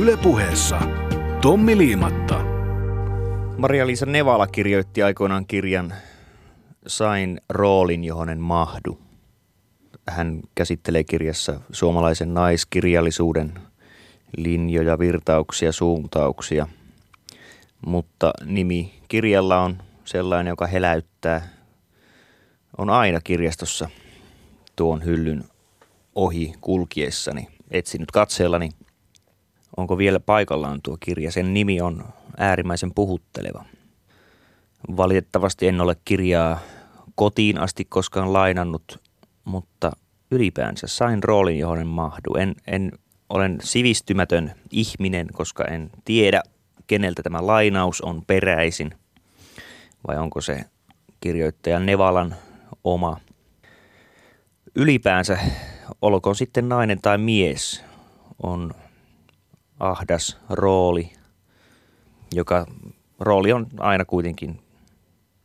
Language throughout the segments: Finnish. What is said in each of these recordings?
Ylepuheessa Tommi Liimatta. Maria-Liisa Nevala kirjoitti aikoinaan kirjan Sain roolin, johon en mahdu. Hän käsittelee kirjassa suomalaisen naiskirjallisuuden linjoja, virtauksia, suuntauksia. Mutta nimi kirjalla on sellainen, joka heläyttää. On aina kirjastossa tuon hyllyn ohi kulkiessani, etsinyt katseellani, onko vielä paikallaan tuo kirja. Sen nimi on äärimmäisen puhutteleva. Valitettavasti en ole kirjaa kotiin asti koskaan lainannut, mutta ylipäänsä sain roolin, johon en mahdu. En, en olen sivistymätön ihminen, koska en tiedä, keneltä tämä lainaus on peräisin, vai onko se kirjoittaja Nevalan oma. Ylipäänsä, olkoon sitten nainen tai mies, on ahdas rooli, joka rooli on aina kuitenkin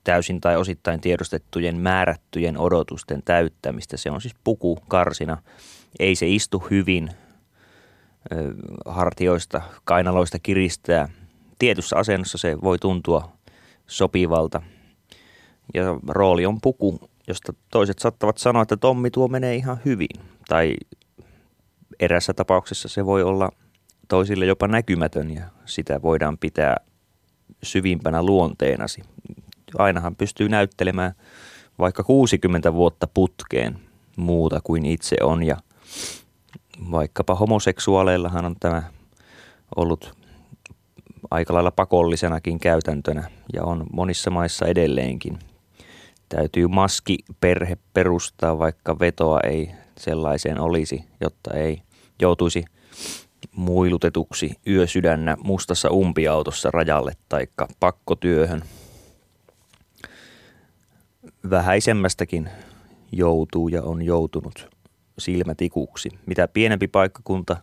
täysin tai osittain tiedostettujen määrättyjen odotusten täyttämistä. Se on siis puku karsina. Ei se istu hyvin hartioista, kainaloista kiristää. Tietyssä asennossa se voi tuntua sopivalta. Ja rooli on puku, josta toiset saattavat sanoa, että Tommi tuo menee ihan hyvin. Tai erässä tapauksessa se voi olla toisille jopa näkymätön ja sitä voidaan pitää syvimpänä luonteenasi. Ainahan pystyy näyttelemään vaikka 60 vuotta putkeen muuta kuin itse on ja vaikkapa homoseksuaaleillahan on tämä ollut aika lailla pakollisenakin käytäntönä ja on monissa maissa edelleenkin. Täytyy maski perhe perustaa, vaikka vetoa ei sellaiseen olisi, jotta ei joutuisi muilutetuksi yösydännä mustassa umpiautossa rajalle taikka pakkotyöhön. Vähäisemmästäkin joutuu ja on joutunut silmätikuksi. Mitä pienempi paikkakunta,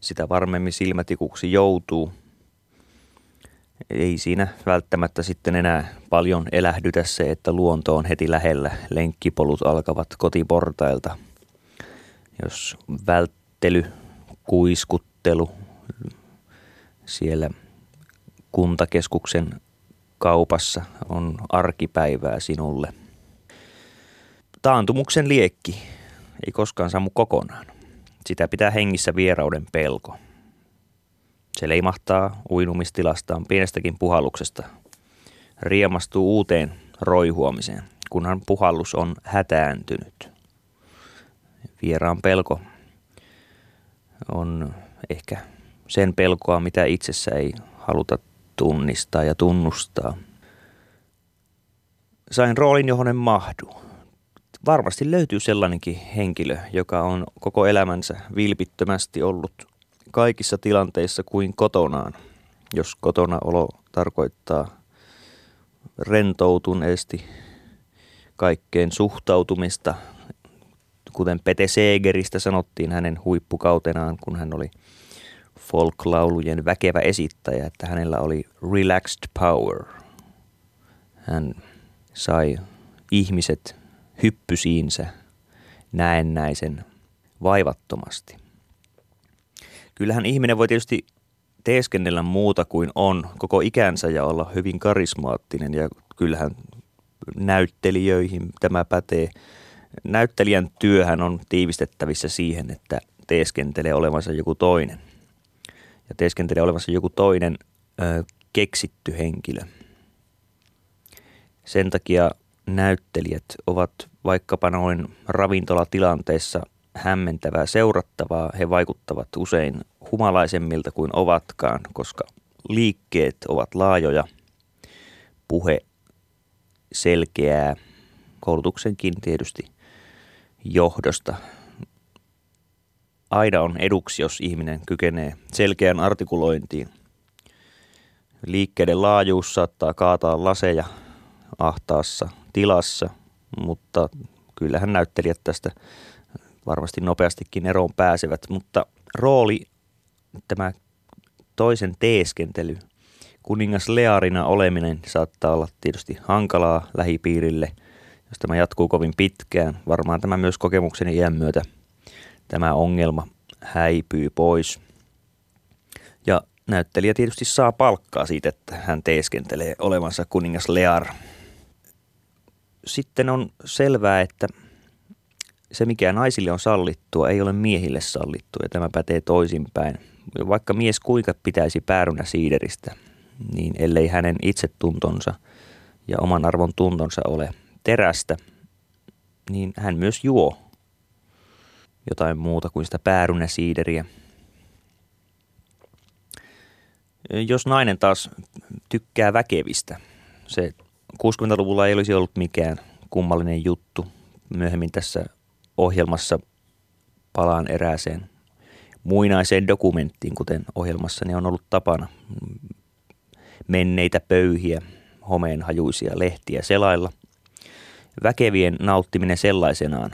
sitä varmemmin silmätikuksi joutuu. Ei siinä välttämättä sitten enää paljon elähdytä se, että luonto on heti lähellä. Lenkkipolut alkavat kotiportailta. Jos välttely, kuiskuttelu siellä kuntakeskuksen kaupassa on arkipäivää sinulle. Taantumuksen liekki ei koskaan sammu kokonaan. Sitä pitää hengissä vierauden pelko. Se leimahtaa uinumistilastaan pienestäkin puhalluksesta. Riemastuu uuteen roihuomiseen, kunhan puhallus on hätääntynyt. Vieraan pelko on ehkä sen pelkoa, mitä itsessä ei haluta tunnistaa ja tunnustaa. Sain roolin, johon en mahdu varmasti löytyy sellainenkin henkilö, joka on koko elämänsä vilpittömästi ollut kaikissa tilanteissa kuin kotonaan. Jos kotona olo tarkoittaa rentoutuneesti kaikkeen suhtautumista, kuten Pete Seegeristä sanottiin hänen huippukautenaan, kun hän oli folklaulujen väkevä esittäjä, että hänellä oli relaxed power. Hän sai ihmiset hyppysiinsä näennäisen vaivattomasti. Kyllähän ihminen voi tietysti teeskennellä muuta kuin on koko ikänsä ja olla hyvin karismaattinen ja kyllähän näyttelijöihin tämä pätee. Näyttelijän työhän on tiivistettävissä siihen, että teeskentelee olevansa joku toinen. Ja teeskentelee olevansa joku toinen ö, keksitty henkilö. Sen takia näyttelijät ovat vaikkapa noin ravintolatilanteissa hämmentävää seurattavaa. He vaikuttavat usein humalaisemmilta kuin ovatkaan, koska liikkeet ovat laajoja, puhe selkeää, koulutuksenkin tietysti johdosta. Aina on eduksi, jos ihminen kykenee selkeään artikulointiin. Liikkeiden laajuus saattaa kaataa laseja ahtaassa tilassa, mutta kyllähän näyttelijät tästä varmasti nopeastikin eroon pääsevät. Mutta rooli, tämä toisen teeskentely, kuningas Learina oleminen saattaa olla tietysti hankalaa lähipiirille, jos tämä jatkuu kovin pitkään. Varmaan tämä myös kokemukseni iän myötä tämä ongelma häipyy pois. näyttelijä tietysti saa palkkaa siitä, että hän teeskentelee olevansa kuningas Lear. Sitten on selvää, että se mikä naisille on sallittua, ei ole miehille sallittua ja tämä pätee toisinpäin. Vaikka mies kuinka pitäisi päärynä siideristä, niin ellei hänen itsetuntonsa ja oman arvon tuntonsa ole terästä, niin hän myös juo jotain muuta kuin sitä päärynäsiideriä. Jos nainen taas tykkää väkevistä, se 60-luvulla ei olisi ollut mikään kummallinen juttu. Myöhemmin tässä ohjelmassa palaan erääseen muinaiseen dokumenttiin, kuten ohjelmassani on ollut tapana menneitä pöyhiä, homeenhajuisia lehtiä selailla. Väkevien nauttiminen sellaisenaan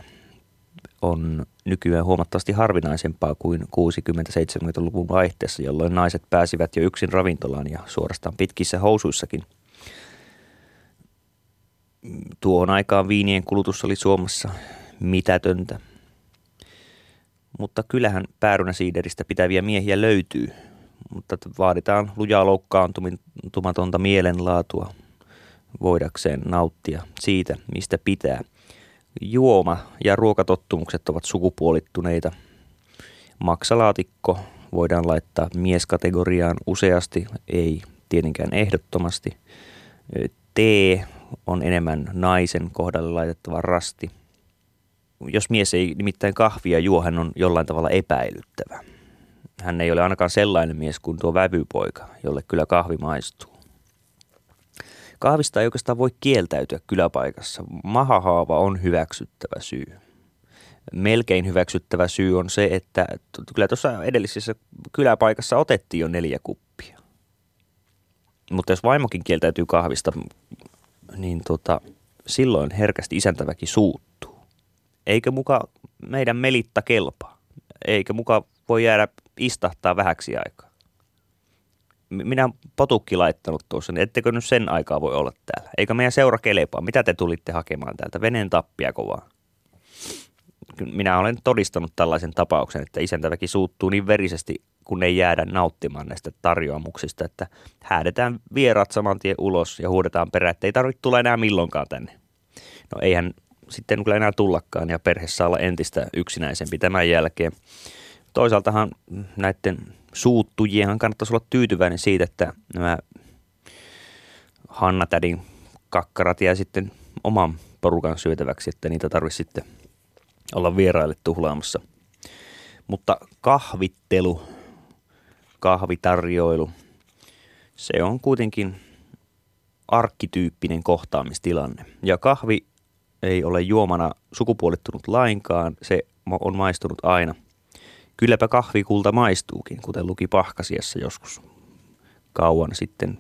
on nykyään huomattavasti harvinaisempaa kuin 60-70-luvun vaihteessa, jolloin naiset pääsivät jo yksin ravintolaan ja suorastaan pitkissä housuissakin. Tuohon aikaan viinien kulutus oli Suomessa mitätöntä. Mutta kyllähän päärynäsiideristä pitäviä miehiä löytyy, mutta vaaditaan lujaa loukkaantumatonta mielenlaatua voidakseen nauttia siitä, mistä pitää. Juoma ja ruokatottumukset ovat sukupuolittuneita. Maksalaatikko voidaan laittaa mieskategoriaan useasti, ei tietenkään ehdottomasti. Tee on enemmän naisen kohdalle laitettava rasti – jos mies ei nimittäin kahvia juo, hän on jollain tavalla epäilyttävä. Hän ei ole ainakaan sellainen mies kuin tuo vävypoika, jolle kyllä kahvi maistuu. Kahvista ei oikeastaan voi kieltäytyä kyläpaikassa. Mahahaava on hyväksyttävä syy. Melkein hyväksyttävä syy on se, että kyllä tuossa edellisessä kyläpaikassa otettiin jo neljä kuppia. Mutta jos vaimokin kieltäytyy kahvista, niin tota, silloin herkästi isäntäväki suuttuu. Eikö muka meidän melitta kelpaa? Eikö muka voi jäädä istahtaa vähäksi aikaa? Minä potukki laittanut tuossa, niin ettekö nyt sen aikaa voi olla täällä? Eikö meidän seura kelpaa? Mitä te tulitte hakemaan täältä? Veneen tappia kovaa. Minä olen todistanut tällaisen tapauksen, että isäntäväki suuttuu niin verisesti, kun ei jäädä nauttimaan näistä tarjoamuksista, että häädetään vieraat saman tien ulos ja huudetaan perään, että ei tarvitse tulla enää milloinkaan tänne. No eihän sitten kyllä enää tullakaan ja perhe saa olla entistä yksinäisempi tämän jälkeen. Toisaaltahan näiden suuttujienhan kannattaisi olla tyytyväinen siitä, että nämä Hanna-tädin kakkarat jää sitten oman porukan syötäväksi, että niitä tarvitsisi sitten olla vieraille tuhlaamassa. Mutta kahvittelu, kahvitarjoilu, se on kuitenkin arkkityyppinen kohtaamistilanne. Ja kahvi ei ole juomana sukupuolittunut lainkaan, se on maistunut aina. Kylläpä kahvikulta maistuukin, kuten luki Pahkasiassa joskus kauan sitten.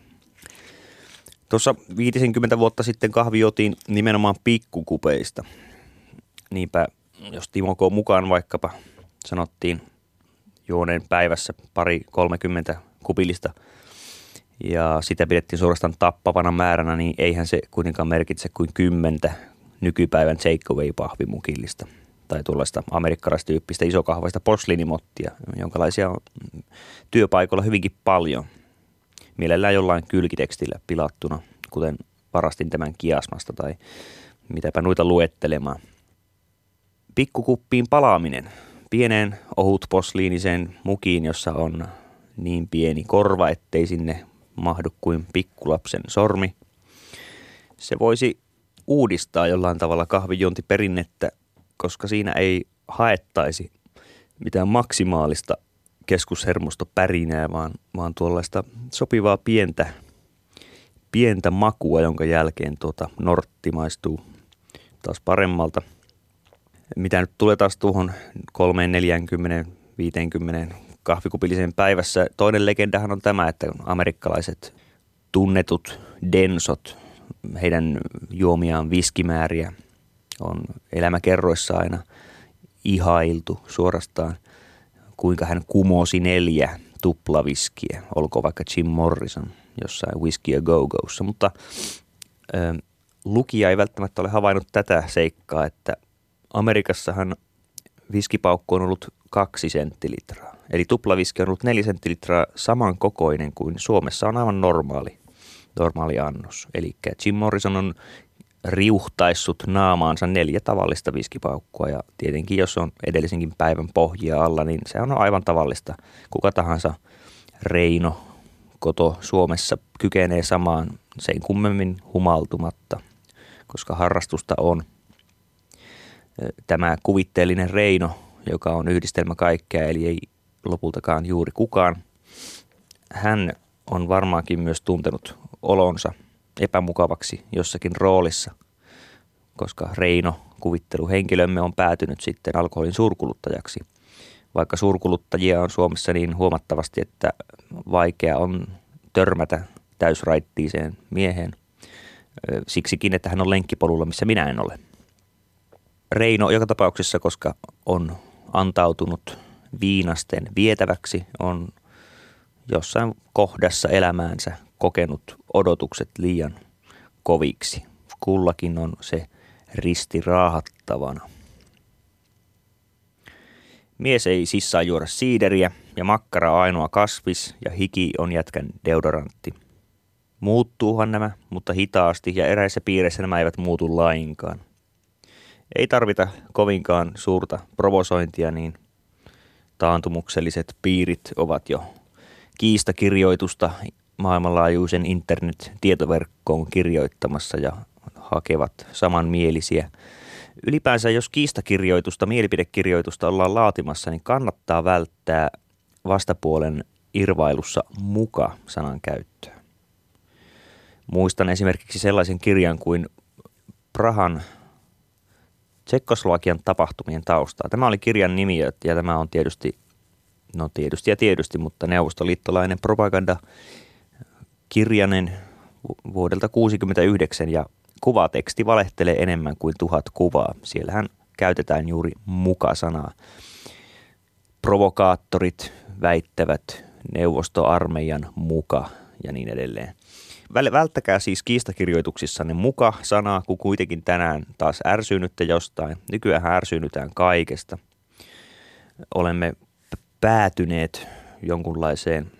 Tuossa 50 vuotta sitten kahvi jotiin nimenomaan pikkukupeista. Niinpä, jos Timo K. mukaan vaikkapa sanottiin juoneen päivässä pari 30 kupillista ja sitä pidettiin suorastaan tappavana määränä, niin eihän se kuitenkaan merkitse kuin kymmentä nykypäivän takeaway-pahvimukillista tai tuollaista amerikkalaistyyppistä isokahvaista posliinimottia, jonkalaisia on työpaikoilla hyvinkin paljon. Mielellään jollain kylkitekstillä pilattuna, kuten varastin tämän kiasmasta tai mitäpä noita luettelemaan. Pikkukuppiin palaaminen. Pieneen ohut posliiniseen mukiin, jossa on niin pieni korva, ettei sinne mahdu kuin pikkulapsen sormi. Se voisi uudistaa jollain tavalla kahvijuontiperinnettä, koska siinä ei haettaisi mitään maksimaalista keskushermostopärinää, vaan, vaan tuollaista sopivaa pientä, pientä makua, jonka jälkeen tuota nortti maistuu taas paremmalta. Mitä nyt tulee taas tuohon 3, 40, 50 kahvikupilliseen päivässä. Toinen legendahan on tämä, että amerikkalaiset tunnetut densot heidän juomiaan viskimääriä on elämäkerroissa aina ihailtu suorastaan, kuinka hän kumosi neljä tuplaviskiä, olkoon vaikka Jim Morrison jossain Whiskey a Go-Gossa, mutta ö, lukija ei välttämättä ole havainnut tätä seikkaa, että Amerikassahan viskipaukku on ollut kaksi senttilitraa. Eli tuplaviski on ollut neljä senttilitraa samankokoinen kuin Suomessa on aivan normaali, normaali annos. Eli Jim Morrison on riuhtaissut naamaansa neljä tavallista viskipaukkua ja tietenkin jos on edellisenkin päivän pohjia alla, niin se on aivan tavallista. Kuka tahansa Reino koto Suomessa kykenee samaan sen kummemmin humaltumatta, koska harrastusta on. Tämä kuvitteellinen Reino, joka on yhdistelmä kaikkea, eli ei lopultakaan juuri kukaan, hän on varmaankin myös tuntenut olonsa epämukavaksi jossakin roolissa, koska Reino, kuvitteluhenkilömme, on päätynyt sitten alkoholin suurkuluttajaksi. Vaikka suurkuluttajia on Suomessa niin huomattavasti, että vaikea on törmätä täysraittiiseen mieheen. Siksikin, että hän on lenkkipolulla, missä minä en ole. Reino joka tapauksessa, koska on antautunut viinasten vietäväksi, on jossain kohdassa elämäänsä kokenut odotukset liian koviksi. Kullakin on se risti raahattavana. Mies ei siis saa juoda siideriä ja makkara ainoa kasvis ja hiki on jätkän deodorantti. Muuttuuhan nämä, mutta hitaasti ja eräissä piireissä nämä eivät muutu lainkaan. Ei tarvita kovinkaan suurta provosointia, niin taantumukselliset piirit ovat jo kiistakirjoitusta maailmanlaajuisen internet-tietoverkkoon kirjoittamassa ja hakevat samanmielisiä. Ylipäänsä jos kiistakirjoitusta, mielipidekirjoitusta ollaan laatimassa, niin kannattaa välttää vastapuolen irvailussa muka-sanan käyttöä. Muistan esimerkiksi sellaisen kirjan kuin Prahan Tsekkoslovakian tapahtumien taustaa. Tämä oli kirjan nimi ja tämä on tietysti, no tietysti ja tietysti, mutta neuvostoliittolainen propaganda kirjanen vuodelta 1969 ja kuvateksti valehtelee enemmän kuin tuhat kuvaa. Siellähän käytetään juuri mukasanaa. Provokaattorit väittävät neuvostoarmeijan muka ja niin edelleen. Välttäkää siis kiistakirjoituksissanne muka-sanaa, kun kuitenkin tänään taas ärsynytte jostain. Nykyään ärsynytään kaikesta. Olemme päätyneet jonkunlaiseen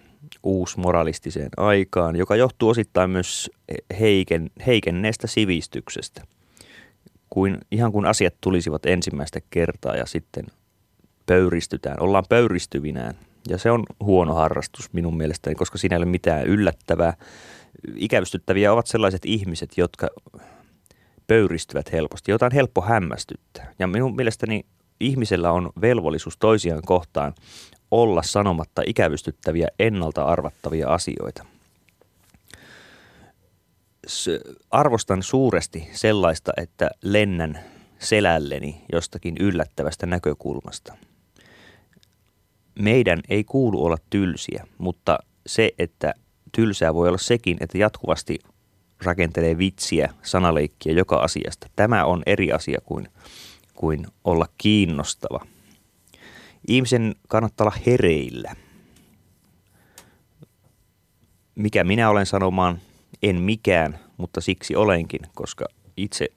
uusmoralistiseen aikaan, joka johtuu osittain myös heiken, heikenneestä sivistyksestä. Kuin, ihan kuin asiat tulisivat ensimmäistä kertaa ja sitten pöyristytään, ollaan pöyristyvinään. Ja se on huono harrastus minun mielestäni, koska siinä ei ole mitään yllättävää. Ikävystyttäviä ovat sellaiset ihmiset, jotka pöyristyvät helposti, jota on helppo hämmästyttää. Ja minun mielestäni ihmisellä on velvollisuus toisiaan kohtaan olla sanomatta ikävystyttäviä ennalta arvattavia asioita. Arvostan suuresti sellaista, että lennän selälleni jostakin yllättävästä näkökulmasta. Meidän ei kuulu olla tylsiä, mutta se, että tylsää voi olla sekin, että jatkuvasti rakentelee vitsiä, sanaleikkiä joka asiasta. Tämä on eri asia kuin, kuin olla kiinnostava – Ihmisen kannattaa olla hereillä. Mikä minä olen sanomaan? En mikään, mutta siksi olenkin, koska itse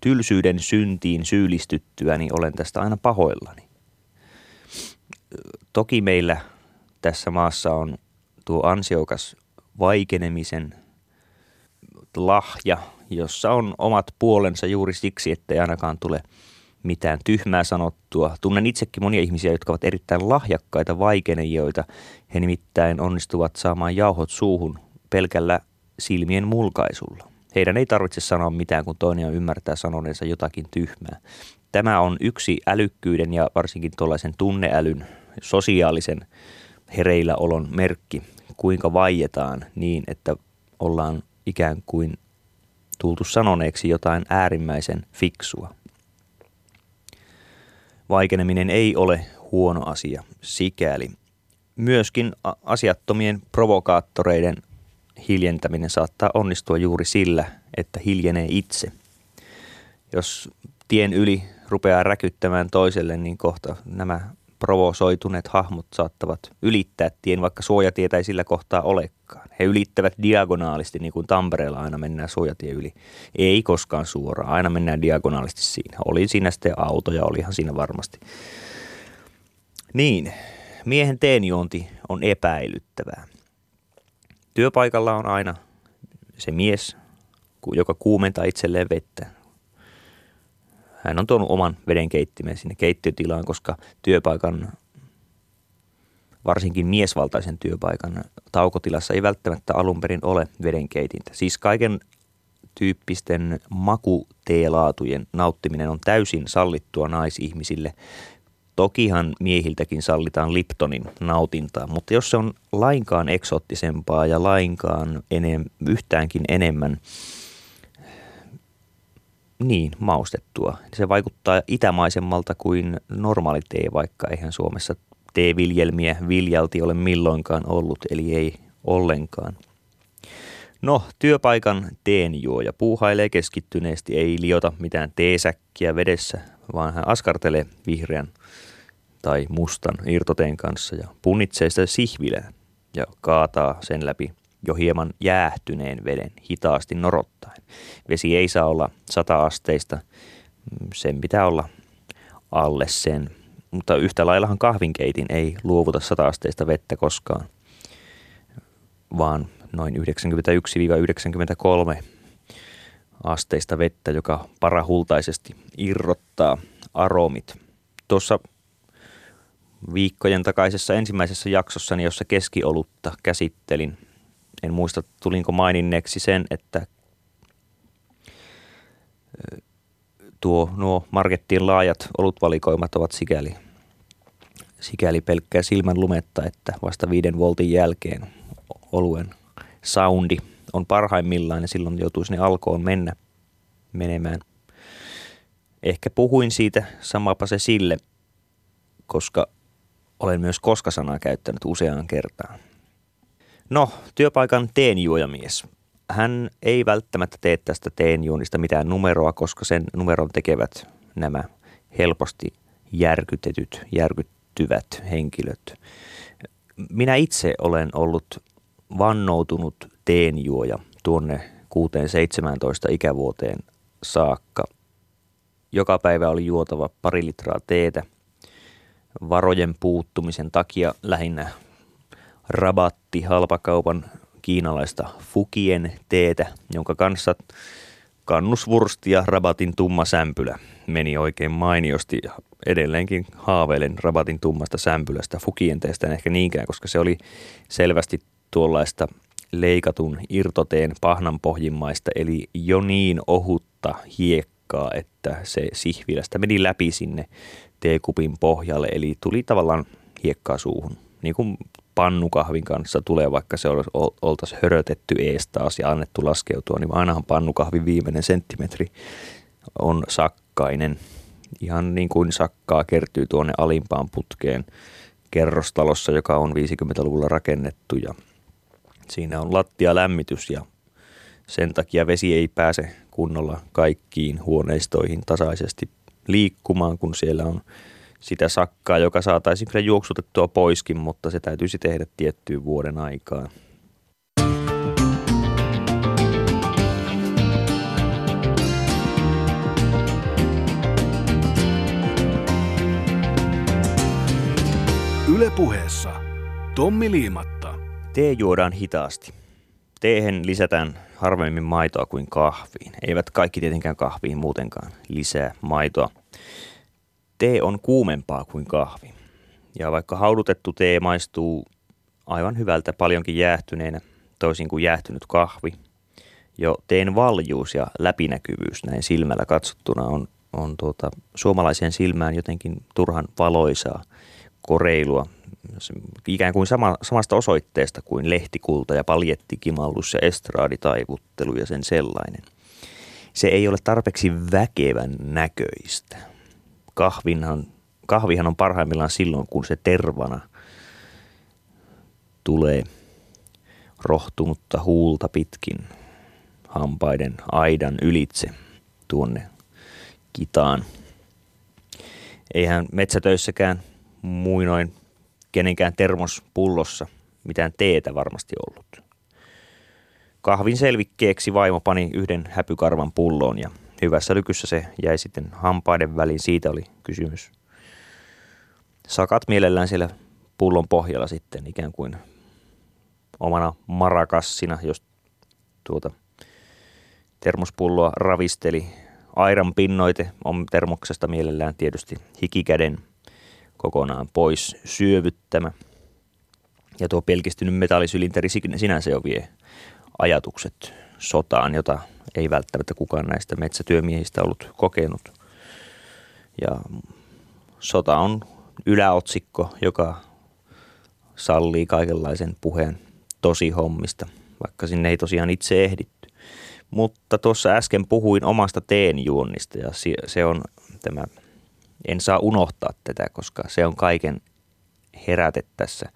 tylsyyden syntiin syyllistyttyäni olen tästä aina pahoillani. Toki meillä tässä maassa on tuo ansiokas vaikenemisen lahja, jossa on omat puolensa juuri siksi, ettei ainakaan tule – mitään tyhmää sanottua. Tunnen itsekin monia ihmisiä, jotka ovat erittäin lahjakkaita vaikenejoita. He nimittäin onnistuvat saamaan jauhot suuhun pelkällä silmien mulkaisulla. Heidän ei tarvitse sanoa mitään, kun toinen ymmärtää sanoneensa jotakin tyhmää. Tämä on yksi älykkyyden ja varsinkin tuollaisen tunneälyn, sosiaalisen hereilläolon merkki, kuinka vaietaan niin, että ollaan ikään kuin tultu sanoneeksi jotain äärimmäisen fiksua vaikeneminen ei ole huono asia sikäli. Myöskin asiattomien provokaattoreiden hiljentäminen saattaa onnistua juuri sillä, että hiljenee itse. Jos tien yli rupeaa räkyttämään toiselle, niin kohta nämä provosoituneet hahmot saattavat ylittää tien, vaikka suojatietä ei sillä kohtaa olekaan. He ylittävät diagonaalisti, niin kuin Tampereella aina mennään suojatie yli. Ei koskaan suoraan, aina mennään diagonaalisti siinä. Oli siinä sitten auto ja olihan siinä varmasti. Niin, miehen teenjuonti on epäilyttävää. Työpaikalla on aina se mies, joka kuumentaa itselleen vettä. Hän on tuonut oman vedenkeittimen sinne keittiötilaan, koska työpaikan, varsinkin miesvaltaisen työpaikan taukotilassa ei välttämättä alun perin ole vedenkeitintä. Siis kaiken tyyppisten makuteelaatujen nauttiminen on täysin sallittua naisihmisille. Tokihan miehiltäkin sallitaan Liptonin nautintaa, mutta jos se on lainkaan eksoottisempaa ja lainkaan enem, yhtäänkin enemmän niin, maustettua. Se vaikuttaa itämaisemmalta kuin normaali tee, vaikka eihän Suomessa teeviljelmiä viljalti ole milloinkaan ollut, eli ei ollenkaan. No, työpaikan teenjuoja puuhailee keskittyneesti, ei liota mitään teesäkkiä vedessä, vaan hän askartelee vihreän tai mustan irtoteen kanssa ja punnitsee sitä sihvilää ja kaataa sen läpi jo hieman jäähtyneen veden hitaasti norottaen. Vesi ei saa olla sata asteista, sen pitää olla alle sen. Mutta yhtä laillahan kahvinkeitin ei luovuta sata asteista vettä koskaan, vaan noin 91-93 asteista vettä, joka parahultaisesti irrottaa aromit. Tuossa viikkojen takaisessa ensimmäisessä jaksossani, jossa keskiolutta käsittelin, en muista tulinko maininneeksi sen, että tuo, nuo markettien laajat olutvalikoimat ovat sikäli, sikäli pelkkää silmän lumetta, että vasta viiden voltin jälkeen oluen soundi on parhaimmillaan ja silloin joutuu sinne alkoon mennä menemään. Ehkä puhuin siitä samapa se sille, koska olen myös koska-sanaa käyttänyt useaan kertaan. No, työpaikan teenjuojamies. Hän ei välttämättä tee tästä teenjuonista mitään numeroa, koska sen numeron tekevät nämä helposti järkytetyt, järkyttyvät henkilöt. Minä itse olen ollut vannoutunut teenjuoja tuonne 6-17 ikävuoteen saakka. Joka päivä oli juotava pari litraa teetä. Varojen puuttumisen takia lähinnä rabatti halpakaupan kiinalaista fukien teetä, jonka kanssa kannusvursti ja rabatin tumma sämpylä meni oikein mainiosti edelleenkin haaveilen rabatin tummasta sämpylästä. Fukien teestä en ehkä niinkään, koska se oli selvästi tuollaista leikatun irtoteen pahnanpohjimmaista, eli jo niin ohutta hiekkaa, että se sihvilästä meni läpi sinne teekupin pohjalle, eli tuli tavallaan hiekkaa suuhun. Niin kuin pannukahvin kanssa tulee, vaikka se oltaisiin hörötetty ees taas ja annettu laskeutua, niin ainahan pannukahvin viimeinen senttimetri on sakkainen. Ihan niin kuin sakkaa kertyy tuonne alimpaan putkeen kerrostalossa, joka on 50-luvulla rakennettu ja siinä on lattia lämmitys ja sen takia vesi ei pääse kunnolla kaikkiin huoneistoihin tasaisesti liikkumaan, kun siellä on sitä sakkaa, joka saataisiin kyllä juoksutettua poiskin, mutta se täytyisi tehdä tiettyyn vuoden aikaan. Ylepuheessa Tommi Liimatta. Tee juodaan hitaasti. Teehen lisätään harvemmin maitoa kuin kahviin. Eivät kaikki tietenkään kahviin muutenkaan lisää maitoa tee on kuumempaa kuin kahvi. Ja vaikka haudutettu tee maistuu aivan hyvältä paljonkin jäähtyneenä, toisin kuin jäähtynyt kahvi, jo teen valjuus ja läpinäkyvyys näin silmällä katsottuna on, on tuota, suomalaiseen silmään jotenkin turhan valoisaa, koreilua, ikään kuin sama, samasta osoitteesta kuin lehtikulta ja paljettikimallus ja estraaditaivuttelu ja sen sellainen. Se ei ole tarpeeksi väkevän näköistä kahvinhan, kahvihan on parhaimmillaan silloin, kun se tervana tulee rohtunutta huulta pitkin hampaiden aidan ylitse tuonne kitaan. Eihän metsätöissäkään muinoin kenenkään termospullossa mitään teetä varmasti ollut. Kahvin selvikkeeksi vaimo pani yhden häpykarvan pulloon ja hyvässä lykyssä se jäi sitten hampaiden väliin. Siitä oli kysymys. Sakat mielellään siellä pullon pohjalla sitten ikään kuin omana marakassina, jos tuota termospulloa ravisteli. Airan pinnoite on termoksesta mielellään tietysti hikikäden kokonaan pois syövyttämä. Ja tuo pelkistynyt metallisylinteri sinänsä jo vie ajatukset sotaan, jota ei välttämättä kukaan näistä metsätyömiehistä ollut kokenut. Ja sota on yläotsikko, joka sallii kaikenlaisen puheen tosi hommista, vaikka sinne ei tosiaan itse ehditty. Mutta tuossa äsken puhuin omasta teenjuonnista ja se on tämä, en saa unohtaa tätä, koska se on kaiken heräte tässä.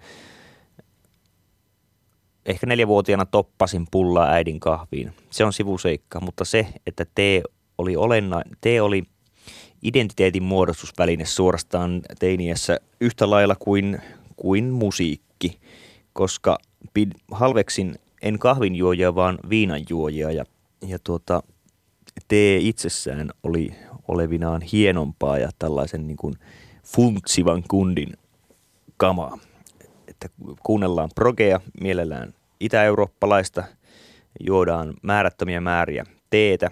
Ehkä neljävuotiaana toppasin pullaa äidin kahviin. Se on sivuseikka, mutta se, että tee oli olenna, tee oli identiteetin muodostusväline suorastaan teiniässä yhtä lailla kuin, kuin musiikki, koska pid, halveksin en kahvinjuojia, vaan viinanjuojia ja, ja tuota, tee itsessään oli olevinaan hienompaa ja tällaisen niin kuin funtsivan kundin kamaa. Että kuunnellaan progea, mielellään itä-eurooppalaista, juodaan määrättömiä määriä teetä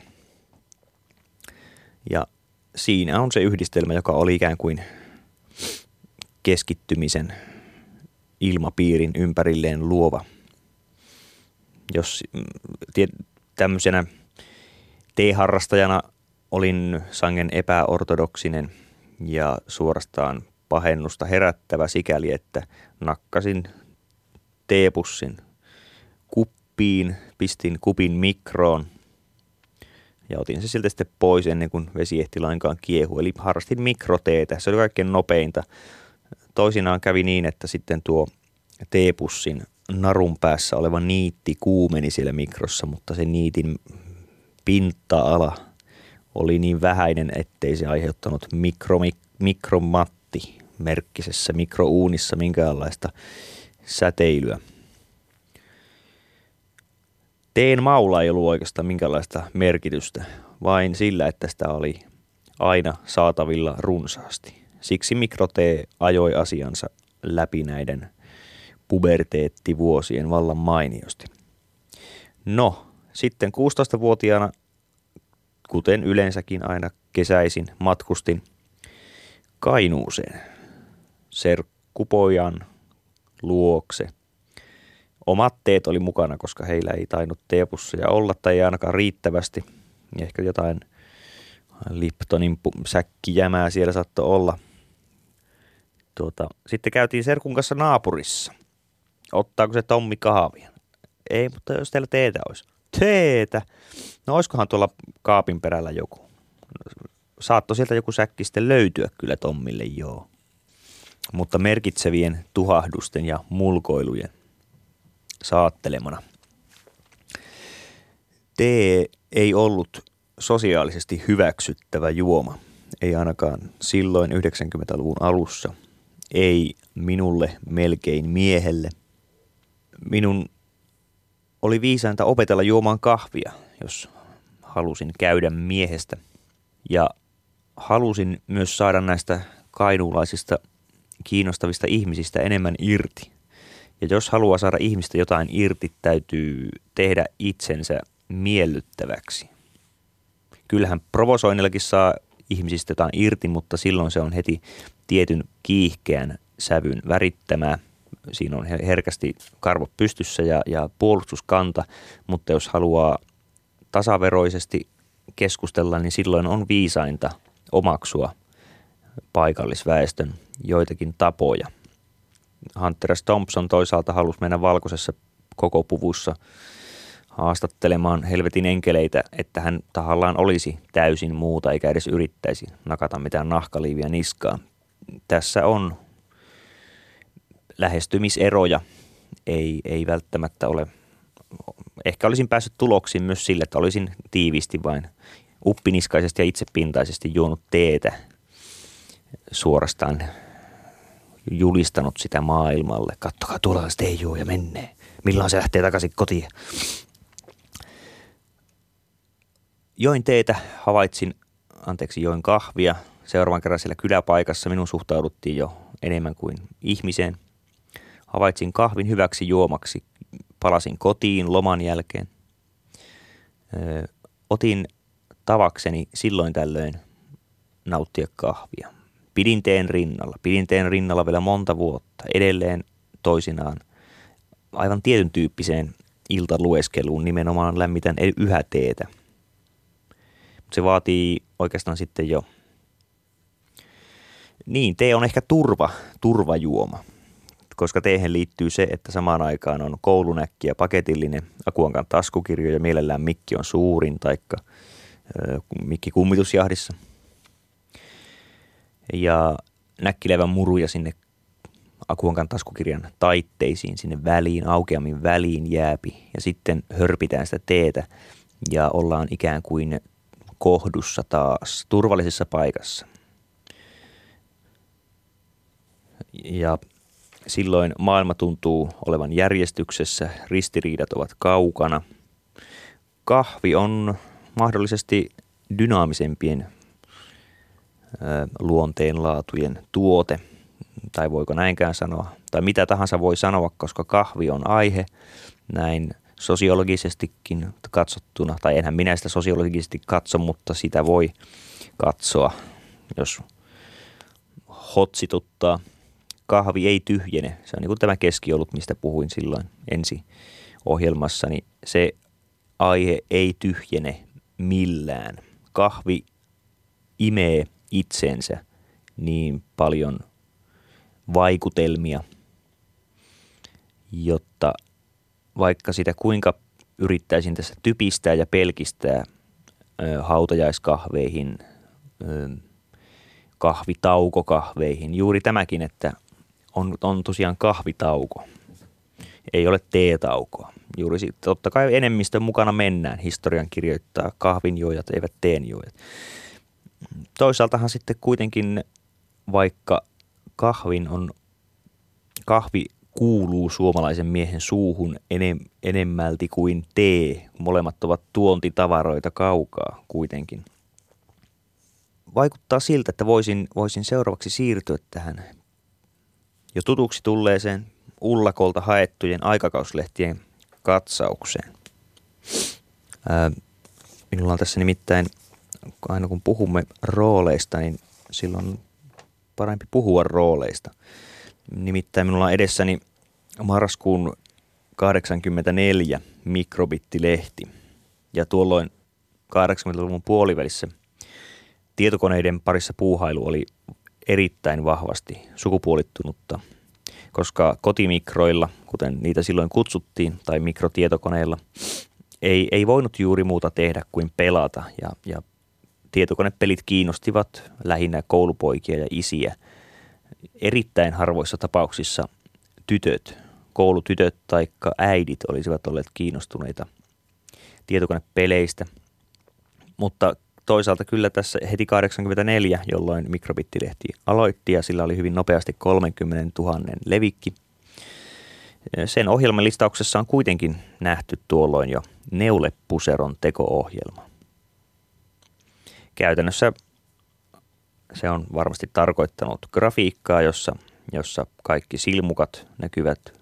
ja siinä on se yhdistelmä, joka oli ikään kuin keskittymisen ilmapiirin ympärilleen luova. Jos mm, tämmöisenä teeharrastajana olin sangen epäortodoksinen ja suorastaan pahennusta herättävä sikäli, että nakkasin teepussin kuppiin, pistin kupin mikroon ja otin se siltä sitten pois ennen kuin vesi ehti lainkaan kiehu. Eli harrastin mikroteetä, se oli kaikkein nopeinta. Toisinaan kävi niin, että sitten tuo teepussin narun päässä oleva niitti kuumeni siellä mikrossa, mutta se niitin pinta-ala oli niin vähäinen, ettei se aiheuttanut mikro, mikromatti merkkisessä mikrouunissa minkäänlaista säteilyä. Teen maulla ei ollut oikeastaan minkäänlaista merkitystä, vain sillä, että sitä oli aina saatavilla runsaasti. Siksi mikrotee ajoi asiansa läpi näiden puberteettivuosien vallan mainiosti. No, sitten 16-vuotiaana, kuten yleensäkin aina kesäisin, matkustin Kainuuseen serkkupojan luokse omat teet oli mukana, koska heillä ei tainnut teepusseja olla tai ei ainakaan riittävästi. Ehkä jotain Liptonin säkkijämää siellä saattoi olla. Tuota, sitten käytiin Serkun kanssa naapurissa. Ottaako se Tommi kahvia? Ei, mutta jos teillä teetä olisi. Teetä? No olisikohan tuolla kaapin perällä joku? Saatto sieltä joku säkki sitten löytyä kyllä Tommille, joo. Mutta merkitsevien tuhahdusten ja mulkoilujen saattelemana. Tee ei ollut sosiaalisesti hyväksyttävä juoma, ei ainakaan silloin 90-luvun alussa, ei minulle melkein miehelle. Minun oli viisainta opetella juomaan kahvia, jos halusin käydä miehestä. Ja halusin myös saada näistä kainuulaisista kiinnostavista ihmisistä enemmän irti. Ja jos haluaa saada ihmistä jotain irti, täytyy tehdä itsensä miellyttäväksi. Kyllähän provosoinnillakin saa ihmisistä jotain irti, mutta silloin se on heti tietyn kiihkeän sävyn värittämää. Siinä on herkästi karvot pystyssä ja, ja puolustuskanta, mutta jos haluaa tasaveroisesti keskustella, niin silloin on viisainta omaksua paikallisväestön joitakin tapoja. Hunter S. Thompson toisaalta halusi mennä valkoisessa koko puvussa haastattelemaan helvetin enkeleitä, että hän tahallaan olisi täysin muuta eikä edes yrittäisi nakata mitään nahkaliiviä niskaan. Tässä on lähestymiseroja, ei, ei välttämättä ole. Ehkä olisin päässyt tuloksiin myös sille, että olisin tiivisti vain uppiniskaisesti ja itsepintaisesti juonut teetä suorastaan julistanut sitä maailmalle. Kattokaa, tuolla se teijuu ja menee. Milloin se lähtee takaisin kotiin? Join teetä, havaitsin, anteeksi, join kahvia. Seuraavan kerran siellä kyläpaikassa minun suhtauduttiin jo enemmän kuin ihmiseen. Havaitsin kahvin hyväksi juomaksi. Palasin kotiin loman jälkeen. Ö, otin tavakseni silloin tällöin nauttia kahvia. Pidin teen rinnalla. Pidin teen rinnalla vielä monta vuotta. Edelleen toisinaan aivan tietyn tyyppiseen iltalueskeluun nimenomaan lämmitän yhä teetä. Se vaatii oikeastaan sitten jo, niin tee on ehkä turva, turvajuoma, koska teehen liittyy se, että samaan aikaan on koulunäkki ja paketillinen Akuankan taskukirjo ja mielellään mikki on suurin, taikka mikki kummitusjahdissa. Ja näkkilevän muruja sinne Akuankan taskukirjan taitteisiin, sinne väliin, aukeamin väliin jääpi ja sitten hörpitään sitä teetä ja ollaan ikään kuin kohdussa taas, turvallisessa paikassa. Ja silloin maailma tuntuu olevan järjestyksessä, ristiriidat ovat kaukana. Kahvi on mahdollisesti dynaamisempien luonteenlaatujen tuote, tai voiko näinkään sanoa, tai mitä tahansa voi sanoa, koska kahvi on aihe näin sosiologisestikin katsottuna, tai enhän minä sitä sosiologisesti katso, mutta sitä voi katsoa, jos hotsituttaa. Kahvi ei tyhjene. Se on niin kuin tämä keskiolut, mistä puhuin silloin ensi ohjelmassa, niin se aihe ei tyhjene millään. Kahvi imee itseensä niin paljon vaikutelmia, jotta vaikka sitä kuinka yrittäisin tässä typistää ja pelkistää ö, hautajaiskahveihin, ö, kahvitaukokahveihin, juuri tämäkin, että on, on tosiaan kahvitauko, ei ole teetaukoa. Juuri siitä, totta kai enemmistön mukana mennään, historian kirjoittaa kahvinjuojat, eivät teenjuojat. Toisaaltahan sitten kuitenkin, vaikka kahvin on, kahvi kuuluu suomalaisen miehen suuhun enem, enemmälti kuin tee. Molemmat ovat tuontitavaroita kaukaa kuitenkin. Vaikuttaa siltä, että voisin, voisin seuraavaksi siirtyä tähän jo tutuksi tulleeseen Ullakolta haettujen aikakauslehtien katsaukseen. Ää, minulla on tässä nimittäin, aina kun puhumme rooleista, niin silloin parempi puhua rooleista. Nimittäin minulla on edessäni marraskuun 84 mikrobittilehti. Ja tuolloin 80-luvun puolivälissä tietokoneiden parissa puuhailu oli erittäin vahvasti sukupuolittunutta, koska kotimikroilla, kuten niitä silloin kutsuttiin, tai mikrotietokoneilla, ei, ei voinut juuri muuta tehdä kuin pelata. Ja, ja tietokonepelit kiinnostivat lähinnä koulupoikia ja isiä. Erittäin harvoissa tapauksissa tytöt koulutytöt tai äidit olisivat olleet kiinnostuneita tietokonepeleistä. Mutta toisaalta kyllä tässä heti 84, jolloin mikrobittilehti aloitti ja sillä oli hyvin nopeasti 30 000 levikki. Sen ohjelman listauksessa on kuitenkin nähty tuolloin jo Neulepuseron teko-ohjelma. Käytännössä se on varmasti tarkoittanut grafiikkaa, jossa, jossa kaikki silmukat näkyvät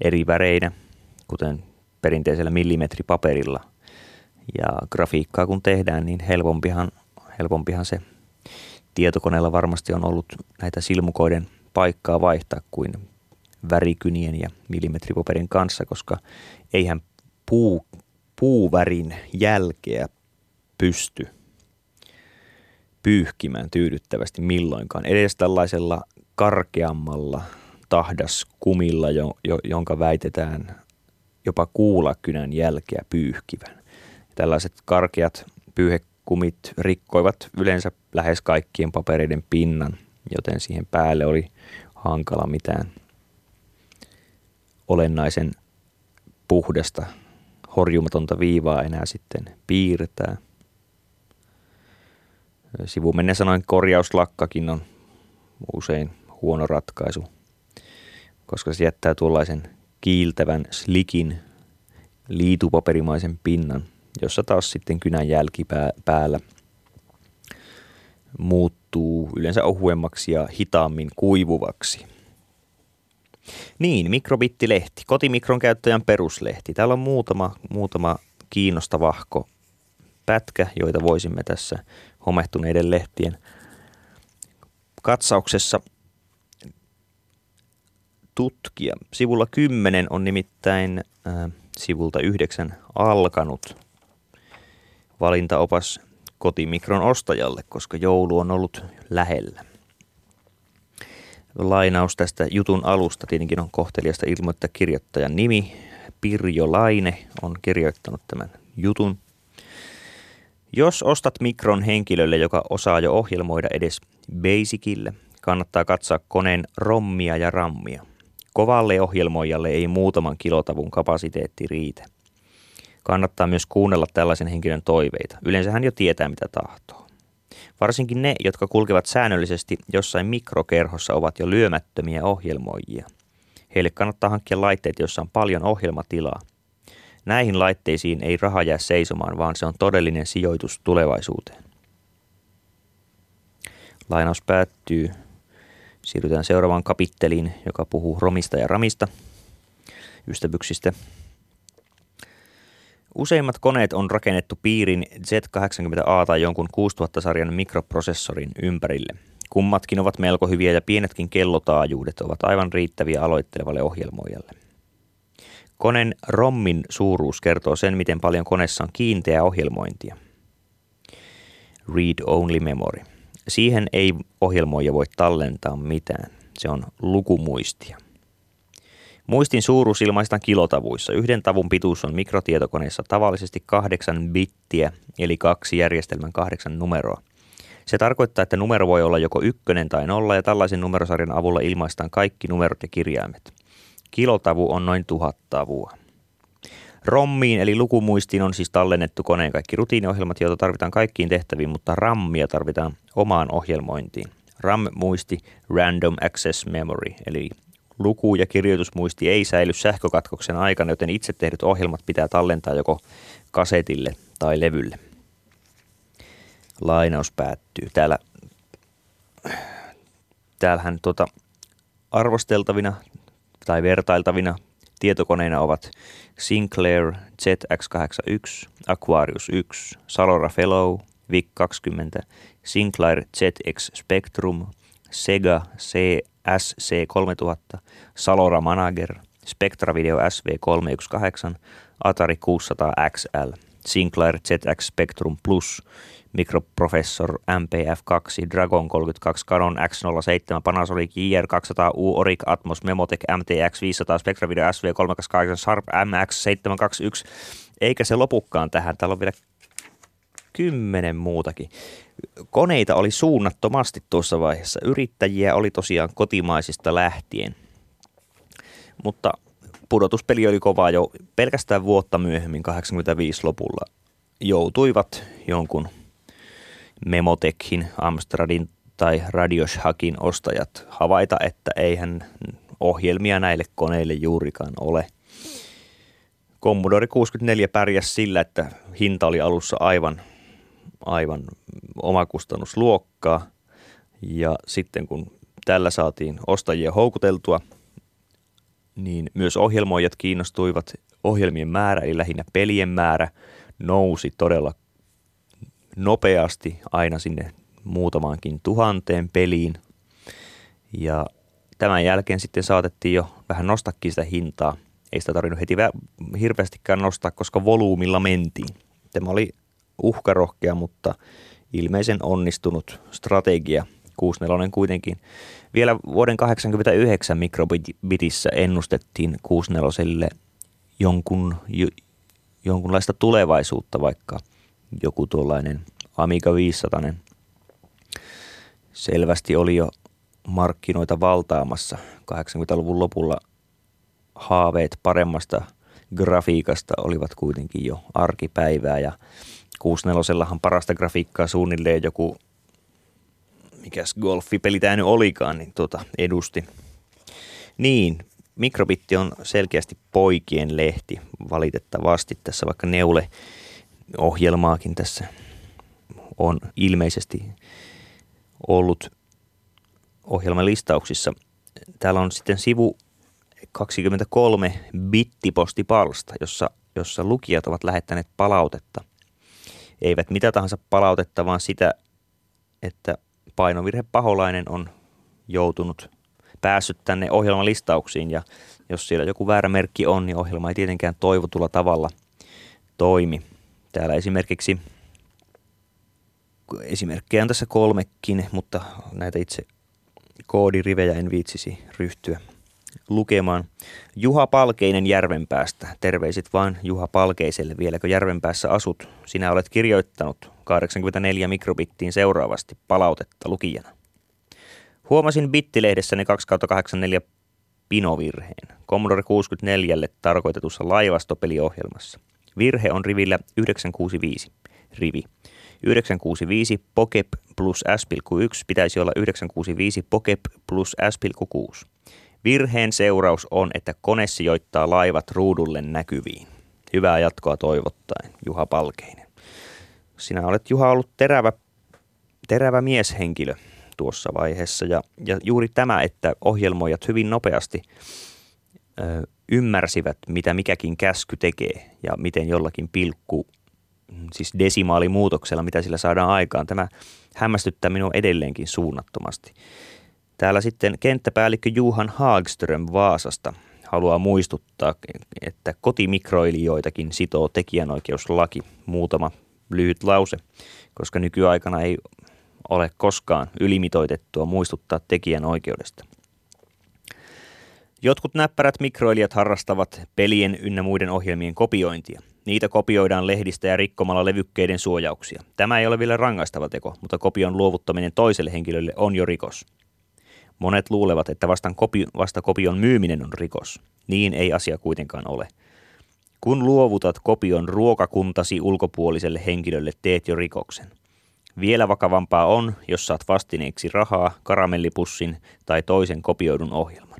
eri väreinä, kuten perinteisellä millimetripaperilla. Ja grafiikkaa kun tehdään, niin helpompihan, helpompihan se tietokoneella varmasti on ollut näitä silmukoiden paikkaa vaihtaa kuin värikynien ja millimetripaperin kanssa, koska eihän puu, puuvärin jälkeä pysty pyyhkimään tyydyttävästi milloinkaan. Edes tällaisella karkeammalla tahdaskumilla, jo, jo, jonka väitetään jopa kuulakynän jälkeä pyyhkivän. Tällaiset karkeat pyyhekumit rikkoivat yleensä lähes kaikkien papereiden pinnan, joten siihen päälle oli hankala mitään olennaisen puhdasta, horjumatonta viivaa enää sitten piirtää. Sivumennen sanoen korjauslakkakin on usein huono ratkaisu, koska se jättää tuollaisen kiiltävän slikin liitupaperimaisen pinnan, jossa taas sitten kynän jälki päällä muuttuu yleensä ohuemmaksi ja hitaammin kuivuvaksi. Niin, mikrobittilehti, kotimikron käyttäjän peruslehti. Täällä on muutama, muutama kiinnostavahko pätkä, joita voisimme tässä homehtuneiden lehtien katsauksessa tutkia. Sivulla 10 on nimittäin äh, sivulta 9 alkanut valintaopas kotimikron ostajalle, koska joulu on ollut lähellä. Lainaus tästä jutun alusta tietenkin on kohteliasta ilmoittaa kirjoittajan nimi. Pirjo Laine on kirjoittanut tämän jutun. Jos ostat mikron henkilölle, joka osaa jo ohjelmoida edes Basicille, kannattaa katsoa koneen rommia ja rammia. Kovalle ohjelmoijalle ei muutaman kilotavun kapasiteetti riitä. Kannattaa myös kuunnella tällaisen henkilön toiveita. Yleensä hän jo tietää, mitä tahtoo. Varsinkin ne, jotka kulkevat säännöllisesti jossain mikrokerhossa, ovat jo lyömättömiä ohjelmoijia. Heille kannattaa hankkia laitteet, joissa on paljon ohjelmatilaa. Näihin laitteisiin ei raha jää seisomaan, vaan se on todellinen sijoitus tulevaisuuteen. Lainaus päättyy. Siirrytään seuraavaan kapitteliin, joka puhuu romista ja ramista, ystävyksistä. Useimmat koneet on rakennettu piirin Z80A tai jonkun 6000-sarjan mikroprosessorin ympärille. Kummatkin ovat melko hyviä ja pienetkin kellotaajuudet ovat aivan riittäviä aloittelevalle ohjelmoijalle. Koneen ROMmin suuruus kertoo sen, miten paljon koneessa on kiinteää ohjelmointia. Read-only memory. Siihen ei ohjelmoija voi tallentaa mitään. Se on lukumuistia. Muistin suuruus ilmaistaan kilotavuissa. Yhden tavun pituus on mikrotietokoneessa tavallisesti kahdeksan bittiä, eli kaksi järjestelmän kahdeksan numeroa. Se tarkoittaa, että numero voi olla joko ykkönen tai nolla, ja tällaisen numerosarjan avulla ilmaistaan kaikki numerot ja kirjaimet. Kilotavu on noin tuhat tavua. Rommiin eli lukumuistiin on siis tallennettu koneen kaikki rutiiniohjelmat, joita tarvitaan kaikkiin tehtäviin, mutta rammia tarvitaan omaan ohjelmointiin. RAM-muisti, Random Access Memory, eli luku- ja kirjoitusmuisti ei säily sähkökatkoksen aikana, joten itse tehdyt ohjelmat pitää tallentaa joko kasetille tai levylle. Lainaus päättyy. Täällä, täällähän tuota, arvosteltavina tai vertailtavina tietokoneina ovat Sinclair ZX81, Aquarius 1, Salora Fellow, VIC-20, Sinclair ZX Spectrum, Sega CSC3000, Salora Manager, Spectra Video SV318, Atari 600 XL, Sinclair ZX Spectrum Plus, Microprofessor MPF2, Dragon 32, Canon X07, Panasonic JR200, U Oric Atmos, Memotech MTX 500, Spectra Video SV328, Sharp MX721, eikä se lopukkaan tähän. Täällä on vielä kymmenen muutakin. Koneita oli suunnattomasti tuossa vaiheessa. Yrittäjiä oli tosiaan kotimaisista lähtien. Mutta pudotuspeli oli kova jo pelkästään vuotta myöhemmin, 85 lopulla. Joutuivat jonkun Memotechin, Amstradin tai Radioshakin ostajat havaita, että eihän ohjelmia näille koneille juurikaan ole. Commodore 64 pärjäsi sillä, että hinta oli alussa aivan, aivan omakustannusluokkaa. Ja sitten kun tällä saatiin ostajia houkuteltua, niin myös ohjelmoijat kiinnostuivat. Ohjelmien määrä, eli lähinnä pelien määrä, nousi todella nopeasti aina sinne muutamaankin tuhanteen peliin. Ja tämän jälkeen sitten saatettiin jo vähän nostakin sitä hintaa. Ei sitä tarvinnut heti hirveästikään nostaa, koska volyymilla mentiin. Tämä oli uhkarohkea, mutta ilmeisen onnistunut strategia. 64 kuitenkin. Vielä vuoden 1989 mikrobitissä ennustettiin 64 jonkun, jonkunlaista tulevaisuutta, vaikka – joku tuollainen Amiga 500 selvästi oli jo markkinoita valtaamassa. 80-luvun lopulla haaveet paremmasta grafiikasta olivat kuitenkin jo arkipäivää ja 64 parasta grafiikkaa suunnilleen joku mikäs golfipeli tämä nyt olikaan, niin tuota, edusti. Niin, Mikrobitti on selkeästi poikien lehti valitettavasti. Tässä, vaikka Neule ohjelmaakin tässä on ilmeisesti ollut ohjelmalistauksissa. Täällä on sitten sivu 23 bittipostipalsta, jossa, jossa lukijat ovat lähettäneet palautetta. Eivät mitä tahansa palautetta, vaan sitä, että painovirhe paholainen on joutunut päässyt tänne ohjelmalistauksiin ja jos siellä joku väärä merkki on, niin ohjelma ei tietenkään toivotulla tavalla toimi. Täällä esimerkiksi, esimerkkejä on tässä kolmekin, mutta näitä itse koodirivejä en viitsisi ryhtyä lukemaan. Juha Palkeinen Järvenpäästä. Terveiset vain Juha Palkeiselle. Vieläkö Järvenpäässä asut? Sinä olet kirjoittanut 84 mikrobittiin seuraavasti palautetta lukijana. Huomasin bittilehdessäni 284 pinovirheen Commodore 64 tarkoitetussa laivastopeliohjelmassa. Virhe on rivillä 965. Rivi. 965 Pokep plus S,1 pitäisi olla 965 Pokep plus S,6. Virheen seuraus on, että kone sijoittaa laivat ruudulle näkyviin. Hyvää jatkoa toivottaen, Juha Palkeinen. Sinä olet Juha ollut terävä, terävä mieshenkilö tuossa vaiheessa ja, ja juuri tämä, että ohjelmoijat hyvin nopeasti ö, ymmärsivät, mitä mikäkin käsky tekee ja miten jollakin pilkku, siis desimaalimuutoksella, mitä sillä saadaan aikaan. Tämä hämmästyttää minua edelleenkin suunnattomasti. Täällä sitten kenttäpäällikkö Juhan Haagström Vaasasta haluaa muistuttaa, että kotimikroilijoitakin sitoo tekijänoikeuslaki. Muutama lyhyt lause, koska nykyaikana ei ole koskaan ylimitoitettua muistuttaa tekijänoikeudesta. Jotkut näppärät mikroilijat harrastavat pelien ynnä muiden ohjelmien kopiointia. Niitä kopioidaan lehdistä ja rikkomalla levykkeiden suojauksia. Tämä ei ole vielä rangaistava teko, mutta kopion luovuttaminen toiselle henkilölle on jo rikos. Monet luulevat, että vastaan kopi, vasta kopion myyminen on rikos. Niin ei asia kuitenkaan ole. Kun luovutat kopion ruokakuntasi ulkopuoliselle henkilölle, teet jo rikoksen. Vielä vakavampaa on, jos saat vastineeksi rahaa, karamellipussin tai toisen kopioidun ohjelman.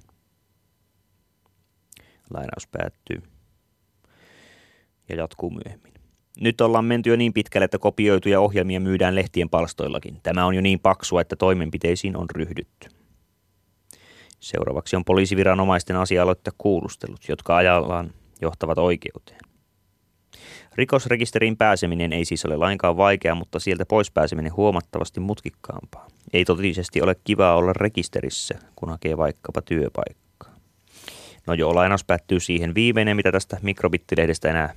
Lainaus päättyy ja jatkuu myöhemmin. Nyt ollaan menty jo niin pitkälle, että kopioituja ohjelmia myydään lehtien palstoillakin. Tämä on jo niin paksua, että toimenpiteisiin on ryhdytty. Seuraavaksi on poliisiviranomaisten asia-aloittaa kuulustelut, jotka ajallaan johtavat oikeuteen. Rikosrekisteriin pääseminen ei siis ole lainkaan vaikea, mutta sieltä pois pääseminen huomattavasti mutkikkaampaa. Ei totisesti ole kivaa olla rekisterissä, kun hakee vaikkapa työpaikkaa. No joo, lainaus päättyy siihen viimeinen, mitä tästä mikrobittilehdestä enää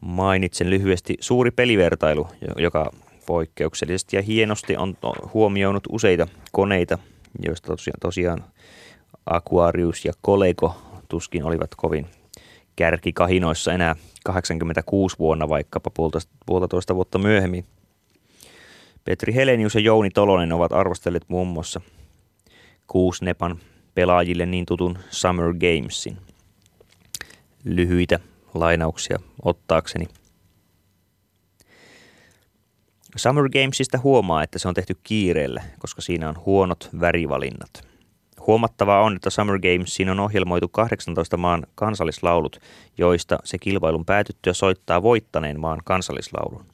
mainitsen lyhyesti. Suuri pelivertailu, joka poikkeuksellisesti ja hienosti on huomioinut useita koneita, joista tosiaan Aquarius ja Kolego tuskin olivat kovin kärkikahinoissa enää 86 vuonna vaikkapa puolitoista vuotta myöhemmin. Petri Helenius ja Jouni Tolonen ovat arvostelleet muun muassa Kuusnepan pelaajille niin tutun Summer Gamesin. Lyhyitä lainauksia ottaakseni. Summer Gamesista huomaa, että se on tehty kiireellä, koska siinä on huonot värivalinnat – Huomattavaa on, että Summer Gamesin on ohjelmoitu 18 maan kansallislaulut, joista se kilpailun päätyttyä soittaa voittaneen maan kansallislaulun.